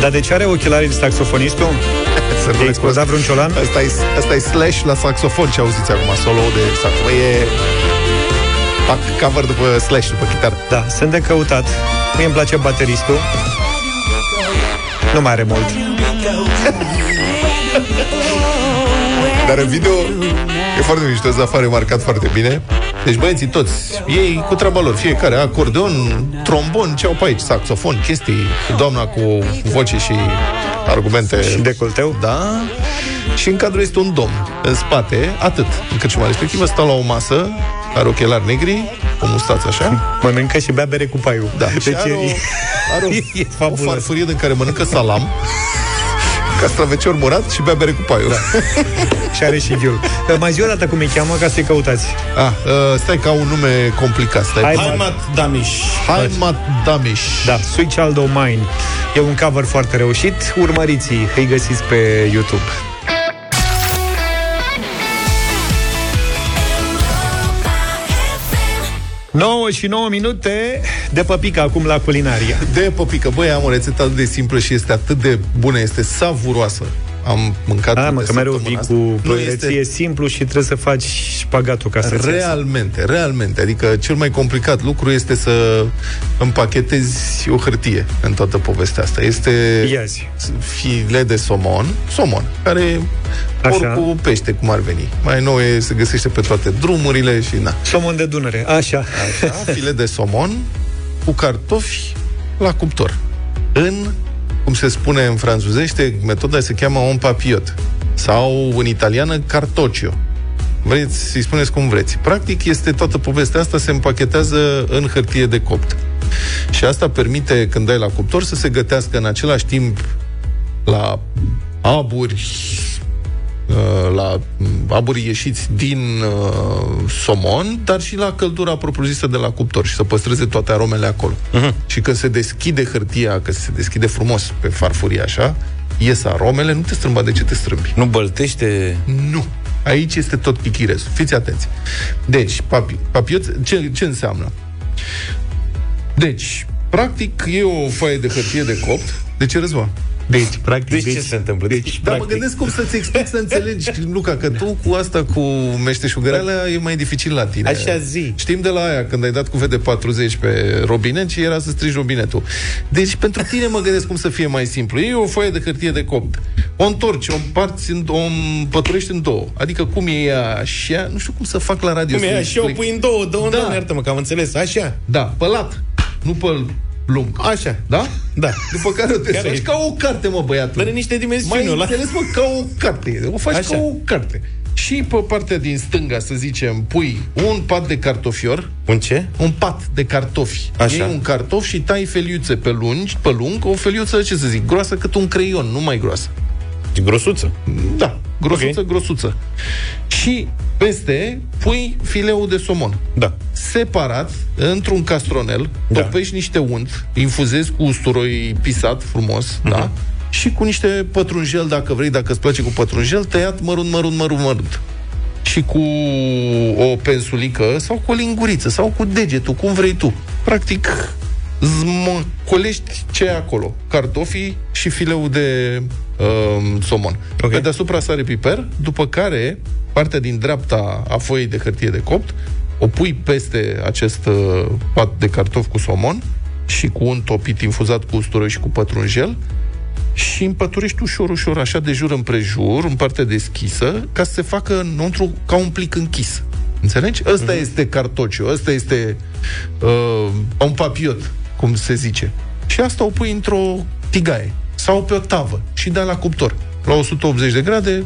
Dar de ce are ochelarii de saxofonistul? [laughs] Să I-a explodat vreun ciolan? Asta e, asta e slash la saxofon ce auziți acum, solo de saxofon. E fac cover după slash, după chitară. Da, sunt de căutat. Mie îmi place bateristul. Nu mai are mult. [laughs] Dar în video e foarte mișto, Zafar e marcat foarte bine. Deci băieții toți, ei cu treaba lor, fiecare, acordeon, trombon, ce au pe aici, saxofon, chestii, doamna cu voce și argumente. Și decolteu? Da. Și în cadrul este un domn. În spate, atât. În cărciuma respectivă stau la o masă, are ochelari negri, o mustață așa. [laughs] Mănâncă și bea bere cu paiul. Da, și Deci are, o, [laughs] e, are o, e o fabulos. farfurie din care mănâncă salam, castravecior murat și bea bere cu paiul. Da. [laughs] și are și ghiul. Mai zi o dată cum îi cheamă ca să-i căutați. Ah, uh, stai ca un nume complicat. Stai Hai, puțin. Heimat Damish. Heimat Damish. Da, Sweet Child O' Mine. E un cover foarte reușit. Urmăriți-i, îi găsiți pe YouTube. 9 și 9 minute de păpică acum la culinaria. De păpică. Băi, am o rețetă atât de simplă și este atât de bună, este savuroasă. Am mâncat Da, mă, de că mereu vii săptămâna cu asta. Nu plăreție este simplu și trebuie să faci șpagatul ca să Realmente, realmente. Adică cel mai complicat lucru este să împachetezi o hârtie în toată povestea asta. Este Iazi. file de somon, somon, care Așa. ori cu pește, cum ar veni. Mai nou e, se găsește pe toate drumurile și na. Somon de Dunăre, așa. Așa, file de somon cu cartofi la cuptor. În, cum se spune în franțuzește, metoda se cheamă un papiot. Sau în italiană cartoccio. Vreți să-i spuneți cum vreți. Practic este toată povestea asta se împachetează în hârtie de copt. Și asta permite, când dai la cuptor, să se gătească în același timp la aburi, uh, la aburi ieșiți din uh, somon, dar și la căldura propriu-zisă de la cuptor și să păstreze toate aromele acolo. Uh-huh. Și când se deschide hârtia, că se deschide frumos pe farfurie așa, ies aromele, nu te strâmba de ce te strâmbi. Nu băltește... Nu. Aici este tot chichirezul. Fiți atenți. Deci, papi, papiot, ce, ce înseamnă? Deci, practic, e o foaie de hârtie de copt. De ce răzva? Deci, practic, Deci ce se întâmplă? Deci, Dar mă gândesc cum să-ți explic să înțelegi, Luca, că tu cu asta, cu meșteșugărelea, e mai dificil la tine. Așa zi. Știm de la aia, când ai dat cu VD40 pe robinet și era să strici robinetul. Deci, pentru tine mă gândesc cum să fie mai simplu. E o foaie de hârtie de copt. O întorci, o împarți, în, o împăturești în două. Adică cum e ea așa, nu știu cum să fac la radio. Cum să e? Și o explic. pui în două, două, Da. da. două, iartă-mă, că am înțeles. Așa. Da, pe lat. Nu pe lung. Așa. Da? Da. După care o te Care- faci ca o carte, mă, băiatul. Are niște dimensiuni Mai ăla. înțeles, mă, ca o carte. O faci Așa. ca o carte. Și pe partea din stânga, să zicem, pui un pat de cartofior, Un ce? un pat de cartofi. Așa. Iei un cartof și tai feliuțe pe lungi, pe lung, o feliuță, ce să zic, groasă cât un creion, nu mai groasă. E grosuță. Da, grosuță, Ok. grosuță. Și peste pui fileul de somon. Da. Separat, într-un castronel, Da. topești niște unt, infuzezi cu usturoi pisat frumos, Mhm. da? Și cu niște pătrunjel, dacă vrei, dacă îți place cu pătrunjel, tăiat mărunt, mărunt, mărunt, mărunt. Și cu o pensulică sau cu o linguriță sau cu degetul, cum vrei tu. Practic, zmăcolești ce e acolo. Cartofii și fileul de um, somon. Ok. Pe deasupra sare piper, după care partea din dreapta a foii de hârtie de copt o pui peste acest uh, pat de cartof cu somon și cu un topit infuzat cu usturoi și cu pătrunjel și împăturești ușor, ușor, așa de jur împrejur, în partea deschisă, ca să se facă înăuntru ca un plic închis. Înțelegi? Ăsta Mhm. este cartociu, ăsta este uh, un papiot, cum se zice. Și asta o pui într-o tigaie sau pe o tavă și dai la cuptor. La 180 de grade,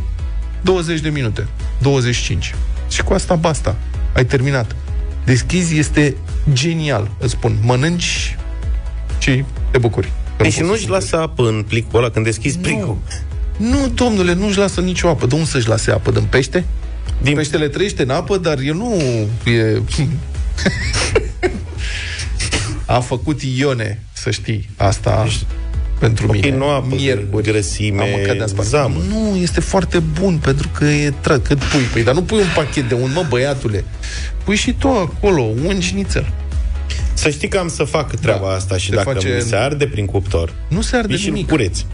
20 de minute, 25. Și cu asta basta. Ai terminat. Deschizi este genial, îți spun. Mănânci și te bucuri. Că Ei, nu și poți nu-și să- lasă apă în plicul ăla când deschizi plicul. nu, domnule, nu-și lasă nicio apă. De unde să-și lase apă? Din pește? Din... Peștele trăiește în apă, dar el nu e... [laughs] A făcut Ione, să știi, asta pentru Ok, mine. nu apă, Miercuri. grăsime, Am mâncat de asta. zamă. Nu, este foarte bun, pentru că e tra- cât pui. Păi, dar nu pui un pachet de un, mă, băiatule. Pui și tu acolo, un șnițel. Să știi că am să fac treaba Da. asta și Se dacă face- mi se arde prin cuptor, Nu se arde e și nimic. cureți.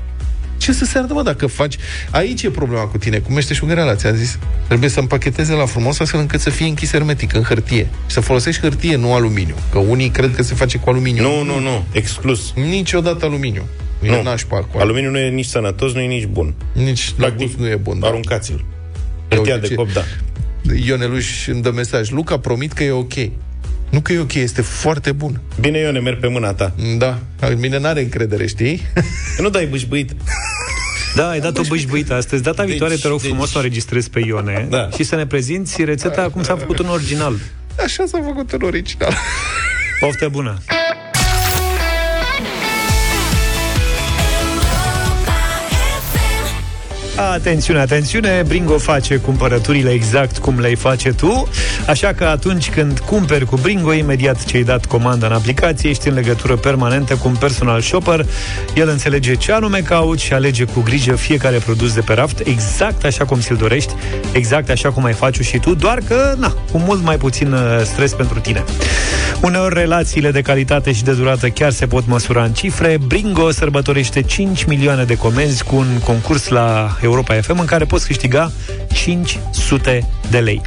Ce să se ardă, mă, dacă faci... Aici e problema cu tine, cu meșteșugăreala, ți-am zis. Trebuie să împacheteze la frumos astfel încât să fie închis hermetic, în hârtie. Și să folosești hârtie, nu aluminiu. Că unii cred că se face cu aluminiu. Nu, nu, nu, exclus. Niciodată aluminiu. E Nu. nașpa cu Aluminiu nu e nici sănătos, nu e nici bun. Nici la gust nu e bun. Da. Aruncați-l. Hârtia uite de ce- cop, da. Ioneluș îmi dă mesaj. Luca, promit că e ok. Nu că e ok, este foarte bun. Bine, eu ne merg pe mâna ta. Da, în mine n-are încredere, știi? [laughs] Nu dai bâșbâit. Da, ai dat o bâșbâită astăzi. Data Deci- viitoare te rog deci- frumos să o înregistrezi pe Ione Da. și să ne prezinți rețeta cum s-a făcut în original. Așa s-a făcut în original. Poftă bună! Atențiune, atențiune, Bringo face cumpărăturile exact cum le-ai face tu, așa că atunci când cumperi cu Bringo, imediat ce ai dat comanda în aplicație, ești în legătură permanentă cu un personal shopper, el înțelege ce anume cauți și alege cu grijă fiecare produs de pe raft, exact așa cum ți-l dorești, exact așa cum ai face și tu, doar că, na, cu mult mai puțin uh, stres pentru tine. Uneori relațiile de calitate și de durată chiar se pot măsura în cifre. Bringo sărbătorește 5 milioane de comenzi cu un concurs la Europa FM în care poți câștiga 500 de lei.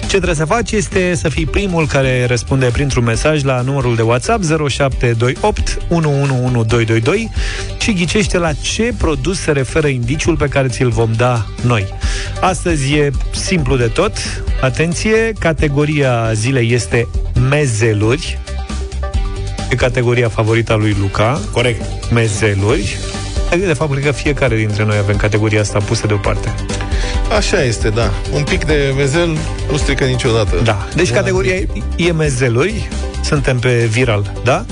Ce trebuie să faci este să fii primul care răspunde printr-un mesaj la numărul de WhatsApp 0728 111222 și ghicește la ce produs se referă indiciul pe care ți-l vom da noi. Astăzi e simplu de tot. Atenție, categoria zilei este mezeluri. E categoria favorită a lui Luca. Corect. Mezeluri. De fapt, cred că fiecare dintre noi avem categoria asta pusă deoparte. Așa este, da. Un pic de mezel nu strică niciodată. Da. Deci categoria e- e mezeluri. Suntem pe viral, da?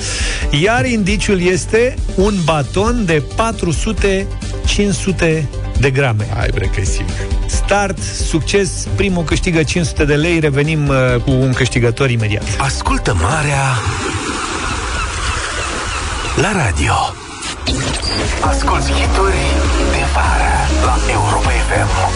Iar indiciul este un baton de 400-500 de grame. Hai bre că e simplu. Start, succes, primul câștigă 500 de lei, revenim uh, cu un câștigător imediat. Ascultă marea la radio. Asculți hituri de vară la Europa FM.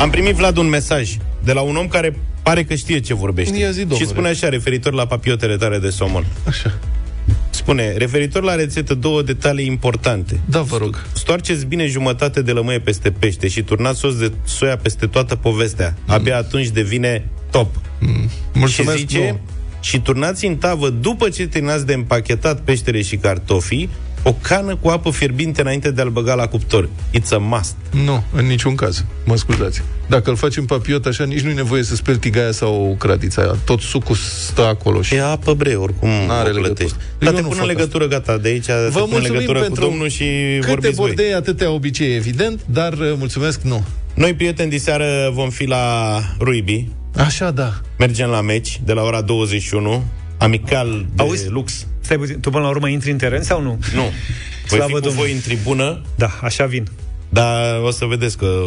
Am primit, Vlad, un mesaj de la un om care pare că știe ce vorbește. Ia zi, domnule. și spune așa, referitor la papiotele tale de somon. Așa. Spune, referitor la rețetă, două detalii importante. Da, vă rog. Stoarceți bine jumătate de lămâie peste pește și turnați sos de soia peste toată povestea. Abia atunci devine top. Mulțumesc, și zice, nu. Și turnați în tavă după ce terminați de împachetat peștele și cartofii, o cană cu apă fierbinte înainte de a-l băga la cuptor. It's a must. Nu, în niciun caz. Mă scuzați. Dacă îl faci în papiot așa, nici nu e nevoie să speli tigaia sau cratița aia. Tot sucul stă acolo și... E apă bre, oricum N-are o plătești. legătură. Dar Eu te nu pun în fac legătură, gata, de aici te Vă pun în mulțumim legătură pentru cu domnul și câte vorbiți voi. bordei, atâtea obicei, evident, dar uh, mulțumesc, nu. Noi, prieteni, diseară vom fi la Ruibi. Așa, da. Mergem la meci de la ora 21, amical de Auzi? lux. Stai puțin, tu până la urmă intri în teren sau nu? Nu. Voi Slavă fi cu Domnului. voi în tribună, Da, așa vin. dar o să vedeți că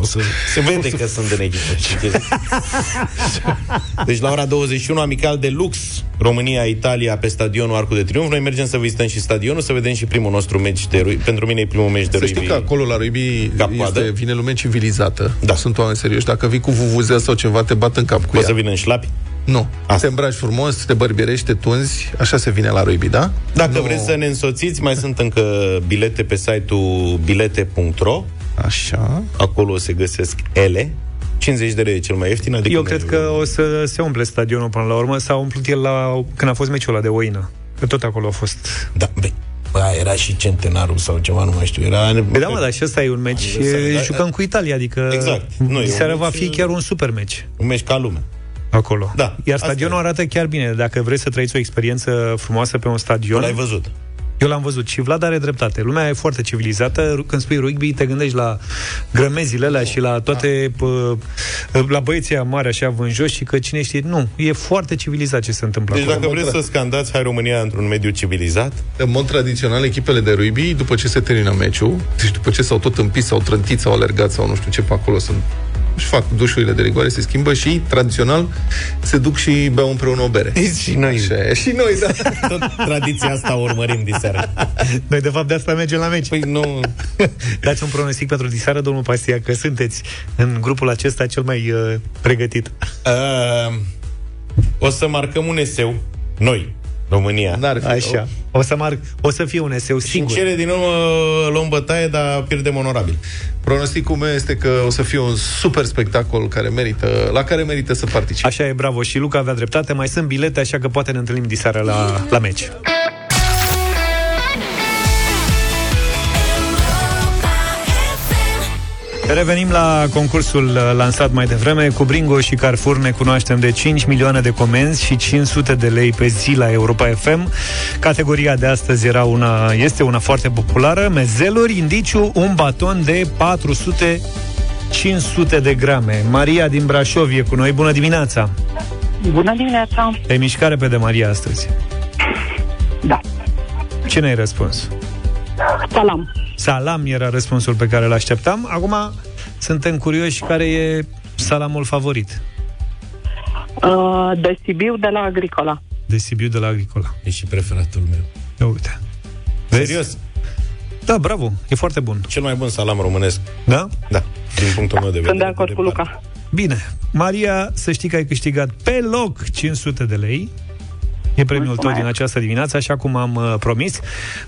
o să se vede că sunt de neghite. [laughs] Deci la ora 21, amical de lux, România-Italia pe stadionul Arcul de Triunf. Noi mergem să vizităm și stadionul, să vedem și primul nostru meci de rugby. Pentru mine e primul meci de Să rugby. știi că acolo la Ruibi Cap-coadă. este, vine lume civilizată. Da. Sunt oameni serioși. Dacă vii cu vuvuzela sau ceva, te bat în cap cu Poți ea. să vină în șlapi? Nu. Asta. Te îmbraci frumos, te bărbierești, te tunzi. Așa se vine la Ruibi, da? Dacă Nu. vreți să ne însoțiți, mai sunt încă bilete pe site-ul bilete.ro. Așa. Acolo se găsesc ele. 50 de lei e cel mai ieftin, adică Eu cred că o să se umple stadionul până la urmă. S-a umplut el la, când a fost meciul ăla de Oină. Că tot acolo a fost. Da, bă, bă, era și centenarul sau ceva, nu mai știu. Era... Păi da, mă, dar și ăsta e un meci. Aniversar, da, Jucăm cu Italia, adică Exact. Nu, e un seara va meci, fi chiar un super meci Un meci ca lume. acolo. Da, Iar asta stadionul e. arată chiar bine. Dacă vreți să trăiți o experiență frumoasă pe un stadion... L-ai văzut. Eu l-am văzut și Vlad are dreptate. Lumea e foarte civilizată. Când spui rugby, te gândești la grămezile alea și la toate... Pă, la băieții aia mari, așa, vânjoși și că cine știe... Nu, e foarte civilizat ce se întâmplă Deci acolo. dacă vreți să scandați Hai România într-un mediu civilizat, În mod tradițional, echipele de rugby, după ce se termină meciul, deci după ce s-au tot împis, s-au trântit, s-au alergat sau nu știu ce pe acolo sunt își fac dușurile de rigoare, se schimbă și, tradițional, se duc și beau împreună o bere. Și noi. Așa e. Și noi, da. [laughs] Tot tradiția asta o urmărim diseară. Noi, de fapt, de asta mergem la meci. Păi nu... [laughs] Dați un pronostic pentru diseară, domnul Pastia, că sunteți în grupul acesta cel mai uh, pregătit. Uh, o să marcăm un eseu, noi, România. N-ar fi Așa. O să, marc, o să fie un eseu Și în sigur. cele din urmă luăm bătaie, dar pierdem onorabil. Pronosticul meu este că o să fie un super spectacol care merită, la care merită să participe. Așa e, bravo. Și Luca avea dreptate. Mai sunt bilete, așa că poate ne întâlnim diseară la, la meci. Revenim la concursul uh, lansat mai devreme. Cu Bringo și Carrefour ne cunoaștem de 5 milioane de comenzi și 500 de lei pe zi la Europa FM. Categoria de astăzi era una, este una foarte populară. Mezeluri, indiciu, un baton de 400 500 de grame. Maria din Brașov e cu noi. Bună dimineața! Bună dimineața! Te mișcare pe de Maria astăzi. Da. Ce ne-ai răspuns? Salam. Salam era răspunsul pe care îl așteptam. Acum suntem curioși care e salamul favorit. Uh, de Sibiu, de la Agricola. De Sibiu de la Agricola. E și preferatul meu. Ia uite. Vezi? Serios? Da, bravo. E foarte bun. Cel mai bun salam românesc. Da? Da, din punctul meu de vedere. Sunt de acord cu Luca. Bine. Maria, să știi că ai câștigat pe loc 500 de lei. E premiul tău Mulțumesc. din această dimineață, așa cum am uh, promis.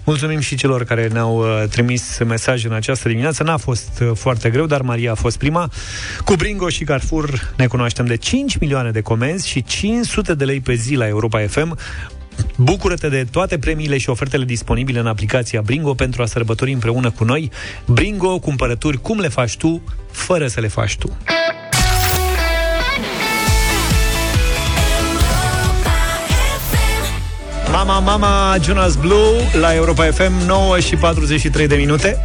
Mulțumim și celor care ne-au uh, trimis mesaje în această dimineață. N-a fost uh, foarte greu, dar Maria a fost prima. Cu Bringo și Carrefour ne cunoaștem de 5 milioane de comenzi și 500 de lei pe zi la Europa FM. Bucură-te de toate premiile și ofertele disponibile în aplicația Bringo pentru a sărbători împreună cu noi. Bringo, cumpărături cum le faci tu, fără să le faci tu. Mama, mama, Jonas Blue la Europa FM 9 și 43 de minute.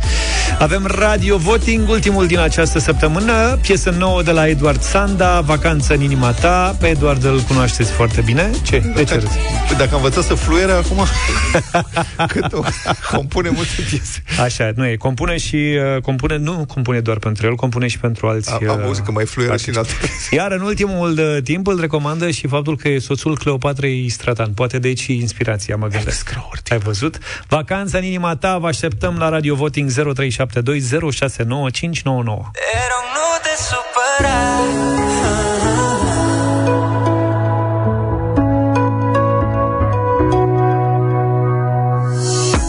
Avem Radio Voting, ultimul din această săptămână, piesă nouă de la Eduard Sanda, Vacanță în inima ta. Pe Eduard îl cunoașteți foarte bine. Ce? De ce râzi? Păi Dacă am învățat să fluiere acum, [laughs] cât o, compune multe piese. Așa, nu e. Compune și uh, compune, nu compune doar pentru el, compune și pentru alții. Am, am uh, auzit că mai fluieră și în alte piese. Iar în ultimul uh, timp îl recomandă și faptul că e soțul Cleopatrei Stratan. Poate de aici și inspirația, mă gândesc. Ai văzut? Vacanța în inima ta, vă așteptăm la Radio Voting 0372 069599. Te rog, nu te supăra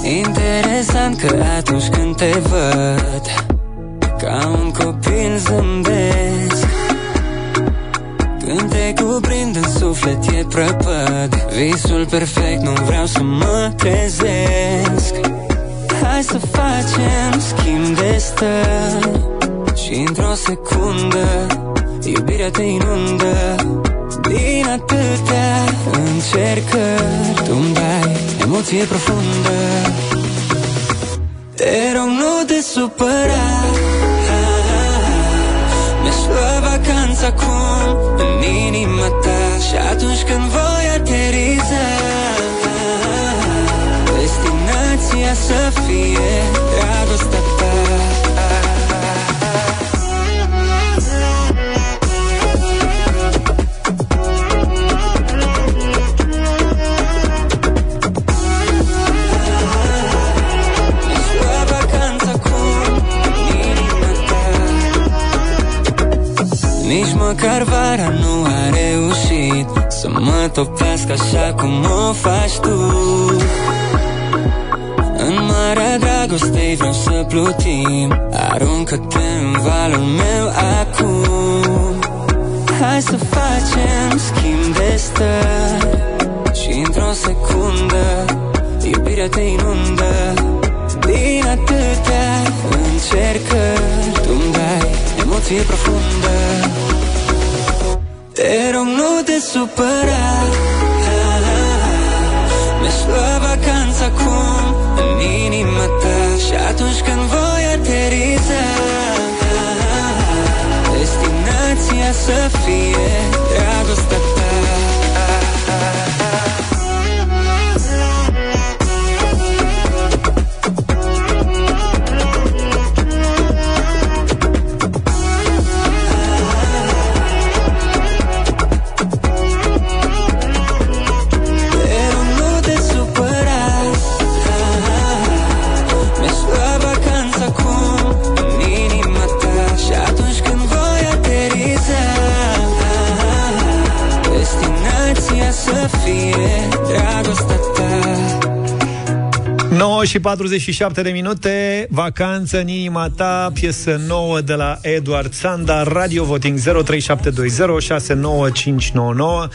Interesant că atunci când te văd Ca un copil zâmbesc. Când te cuprind în suflet e prăpăd. Visul perfect, nu vreau să mă trezesc Hai să facem schimb de stări. Și într-o secundă Iubirea te inundă Din atâtea încercări. Tu-mi dai emoție profundă. Te rog nu te supăra. Mi-aș lua vacanța acum În inima ta. Și atunci când voi ateriza Destinația să fie dragostea ta. Mi-aș lua vacanța acum în inima ta Nici măcar vara nu a reușit Să mă topească așa cum o faci tu. În marea dragostei vreau să plutim. Aruncă-te în valul meu acum. Hai să facem schimb de stări. Și într-o secundă Iubirea te inundă. Din atâtea încercări Tu-mi dai emoție profundă. Te rog nu te supăra. Mi-aș lua vacanța acum. În inima ta. Și atunci când voi ateriza Destinația să fie și 47 de minute, vacanță în inima ta, piesă nouă de la Eduard Sanda, Radio Voting 0372 69599.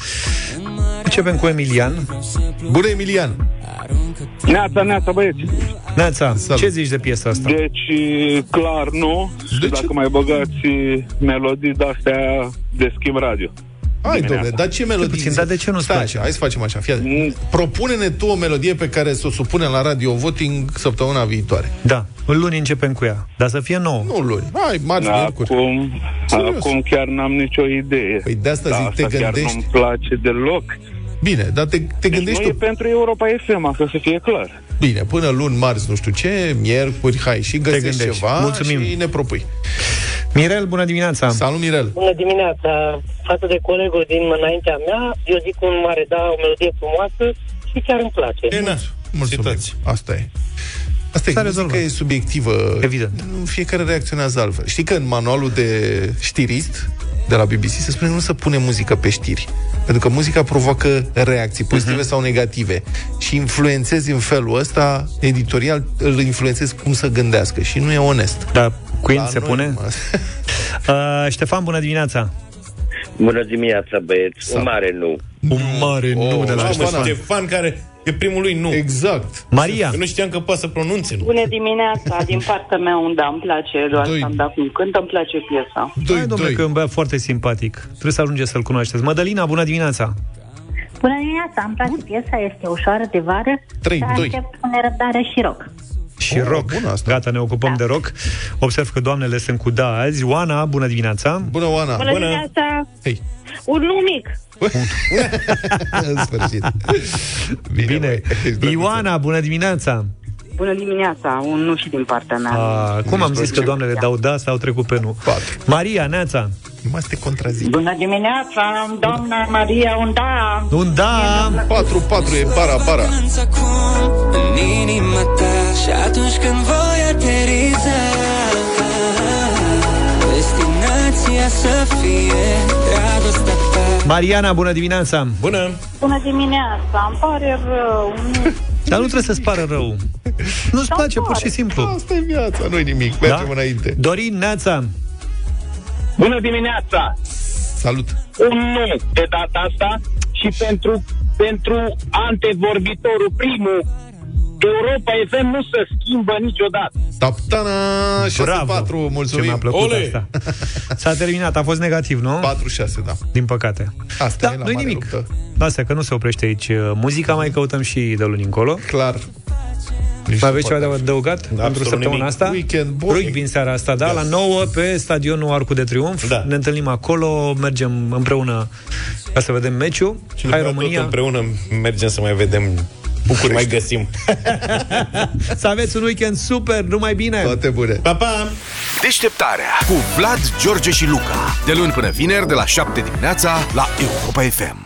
Începem cu Emilian. Bună, Emilian! Neața, neața, băieți. Neața, ce zici de piesa asta? Deci, clar, nu. De dacă mai băgați melodii de-astea de schimb radio. Hai, domnule, dar ce melodie? puțin, dar de ce nu-ți Stai, place? Hai să facem așa, fii atent. Propune-ne tu o melodie pe care să o supunem la Radio Voting săptămâna viitoare. Da, în luni începem cu ea, dar să fie nouă. Nu luni, hai, marți, miercuri. Acum, acum chiar n-am nicio idee. Păi de asta Da, zic, te asta chiar gândești- nu-mi place deloc. Bine, dar te, te Deci gândești nu e tu. pentru Europa FM, ca să fie clar. Bine, până luni, marți, nu știu ce, miercuri, hai, și găsești gândești. ceva Mulțumim. și ne propui. Mirel, bună dimineața! Salut, Mirel! Bună dimineața! Față de colegul din înaintea mea, eu zic un mare da, o melodie frumoasă și chiar îmi place. E, na, mulțumim. Asta e. Asta e, S-a muzica rezolvat. e subiectivă. Evident. Fiecare reacționează altfel. Știi că în manualul de știrist de la BBC se spune nu să pune muzică pe știri. Pentru că muzica provoacă reacții pozitive Mhm. sau negative. Și influențezi în felul ăsta, editorial, îl influențezi cum să gândească. Și nu e onest. Da, Queen La se noi pune? numai- [laughs] Uh, Ștefan, bună dimineața! Bună dimineața, băieți. Un mare nu. Un mare nu de la Mamă, Ștefan. Ștefan, care e primul lui nu. Exact. Maria. Eu nu știam că poate să pronunțe. nu. Bună dimineața, din partea mea un da, îmi place doar Doi. să am dat cum cântă, îmi place piesa. Hai, domnule, că e un băiat foarte simpatic. Trebuie să ajungeți să-l cunoașteți. Mădălina, bună dimineața! Bună dimineața, îmi place piesa, este ușoară de vară Trei, și doi. aștept cu nerăbdare și rock. Și oh, rock. Bună asta. Gata, ne ocupăm de rock. Observ că doamnele sunt cu da azi. Oana, bună dimineața! Bună, Oana! Bună, dimineața! Hei. Un nu mic. [laughs] în sfârșit. Bine. Bine. Ioana, bună dimineața! Bună dimineața, un nu și din partea mea. A, cum am zis că doamnele dau da sau au trecut pe nu? Maria, Neața! Nu mai să te contrazic. Bună dimineața, doamna Maria, un da! Un da! 4-4 e para, para. acum în inima ta Și atunci când voi ateriza Destinația să fie dragostea ta Mariana, bună dimineața! Bună! Bună dimineața, îmi pare rău. Nu- [laughs] Dar nu trebuie să-ți pară rău. Nu-ți place, pur și simplu. Asta e viața, nu nimic. Mergem înainte. Dorin, Neața! Bună dimineața! Salut! Un nu de data asta și pentru, pentru antevorbitorul primul, Europa FM nu se schimbă niciodată. Taptana 6-4, mulțumim. Ce mi-a plăcut Ole! asta. [laughs] S-a terminat, a fost negativ, nu? 4-6, da. Din păcate. Asta Da, e la nu-i mare nimic. luptă. Asta că nu se oprește aici uh, muzica, mai căutăm și de luni încolo. Clar. Mai aveți ceva de adăugat pentru absolut săptămâna nimic. asta? Weekend bun. Rugby în seara asta, da, la 9 pe stadionul Arcu de Triunf. Da. Ne întâlnim acolo, mergem împreună ca să vedem meciul. Și Hai după România. Tot împreună mergem să mai vedem București. mai găsim. [laughs] Să aveți un weekend super, numai bine! Toate bune! Pa, pa! Deșteptarea cu Vlad, George și Luca. De luni până vineri, de la 7 dimineața, la Europa FM.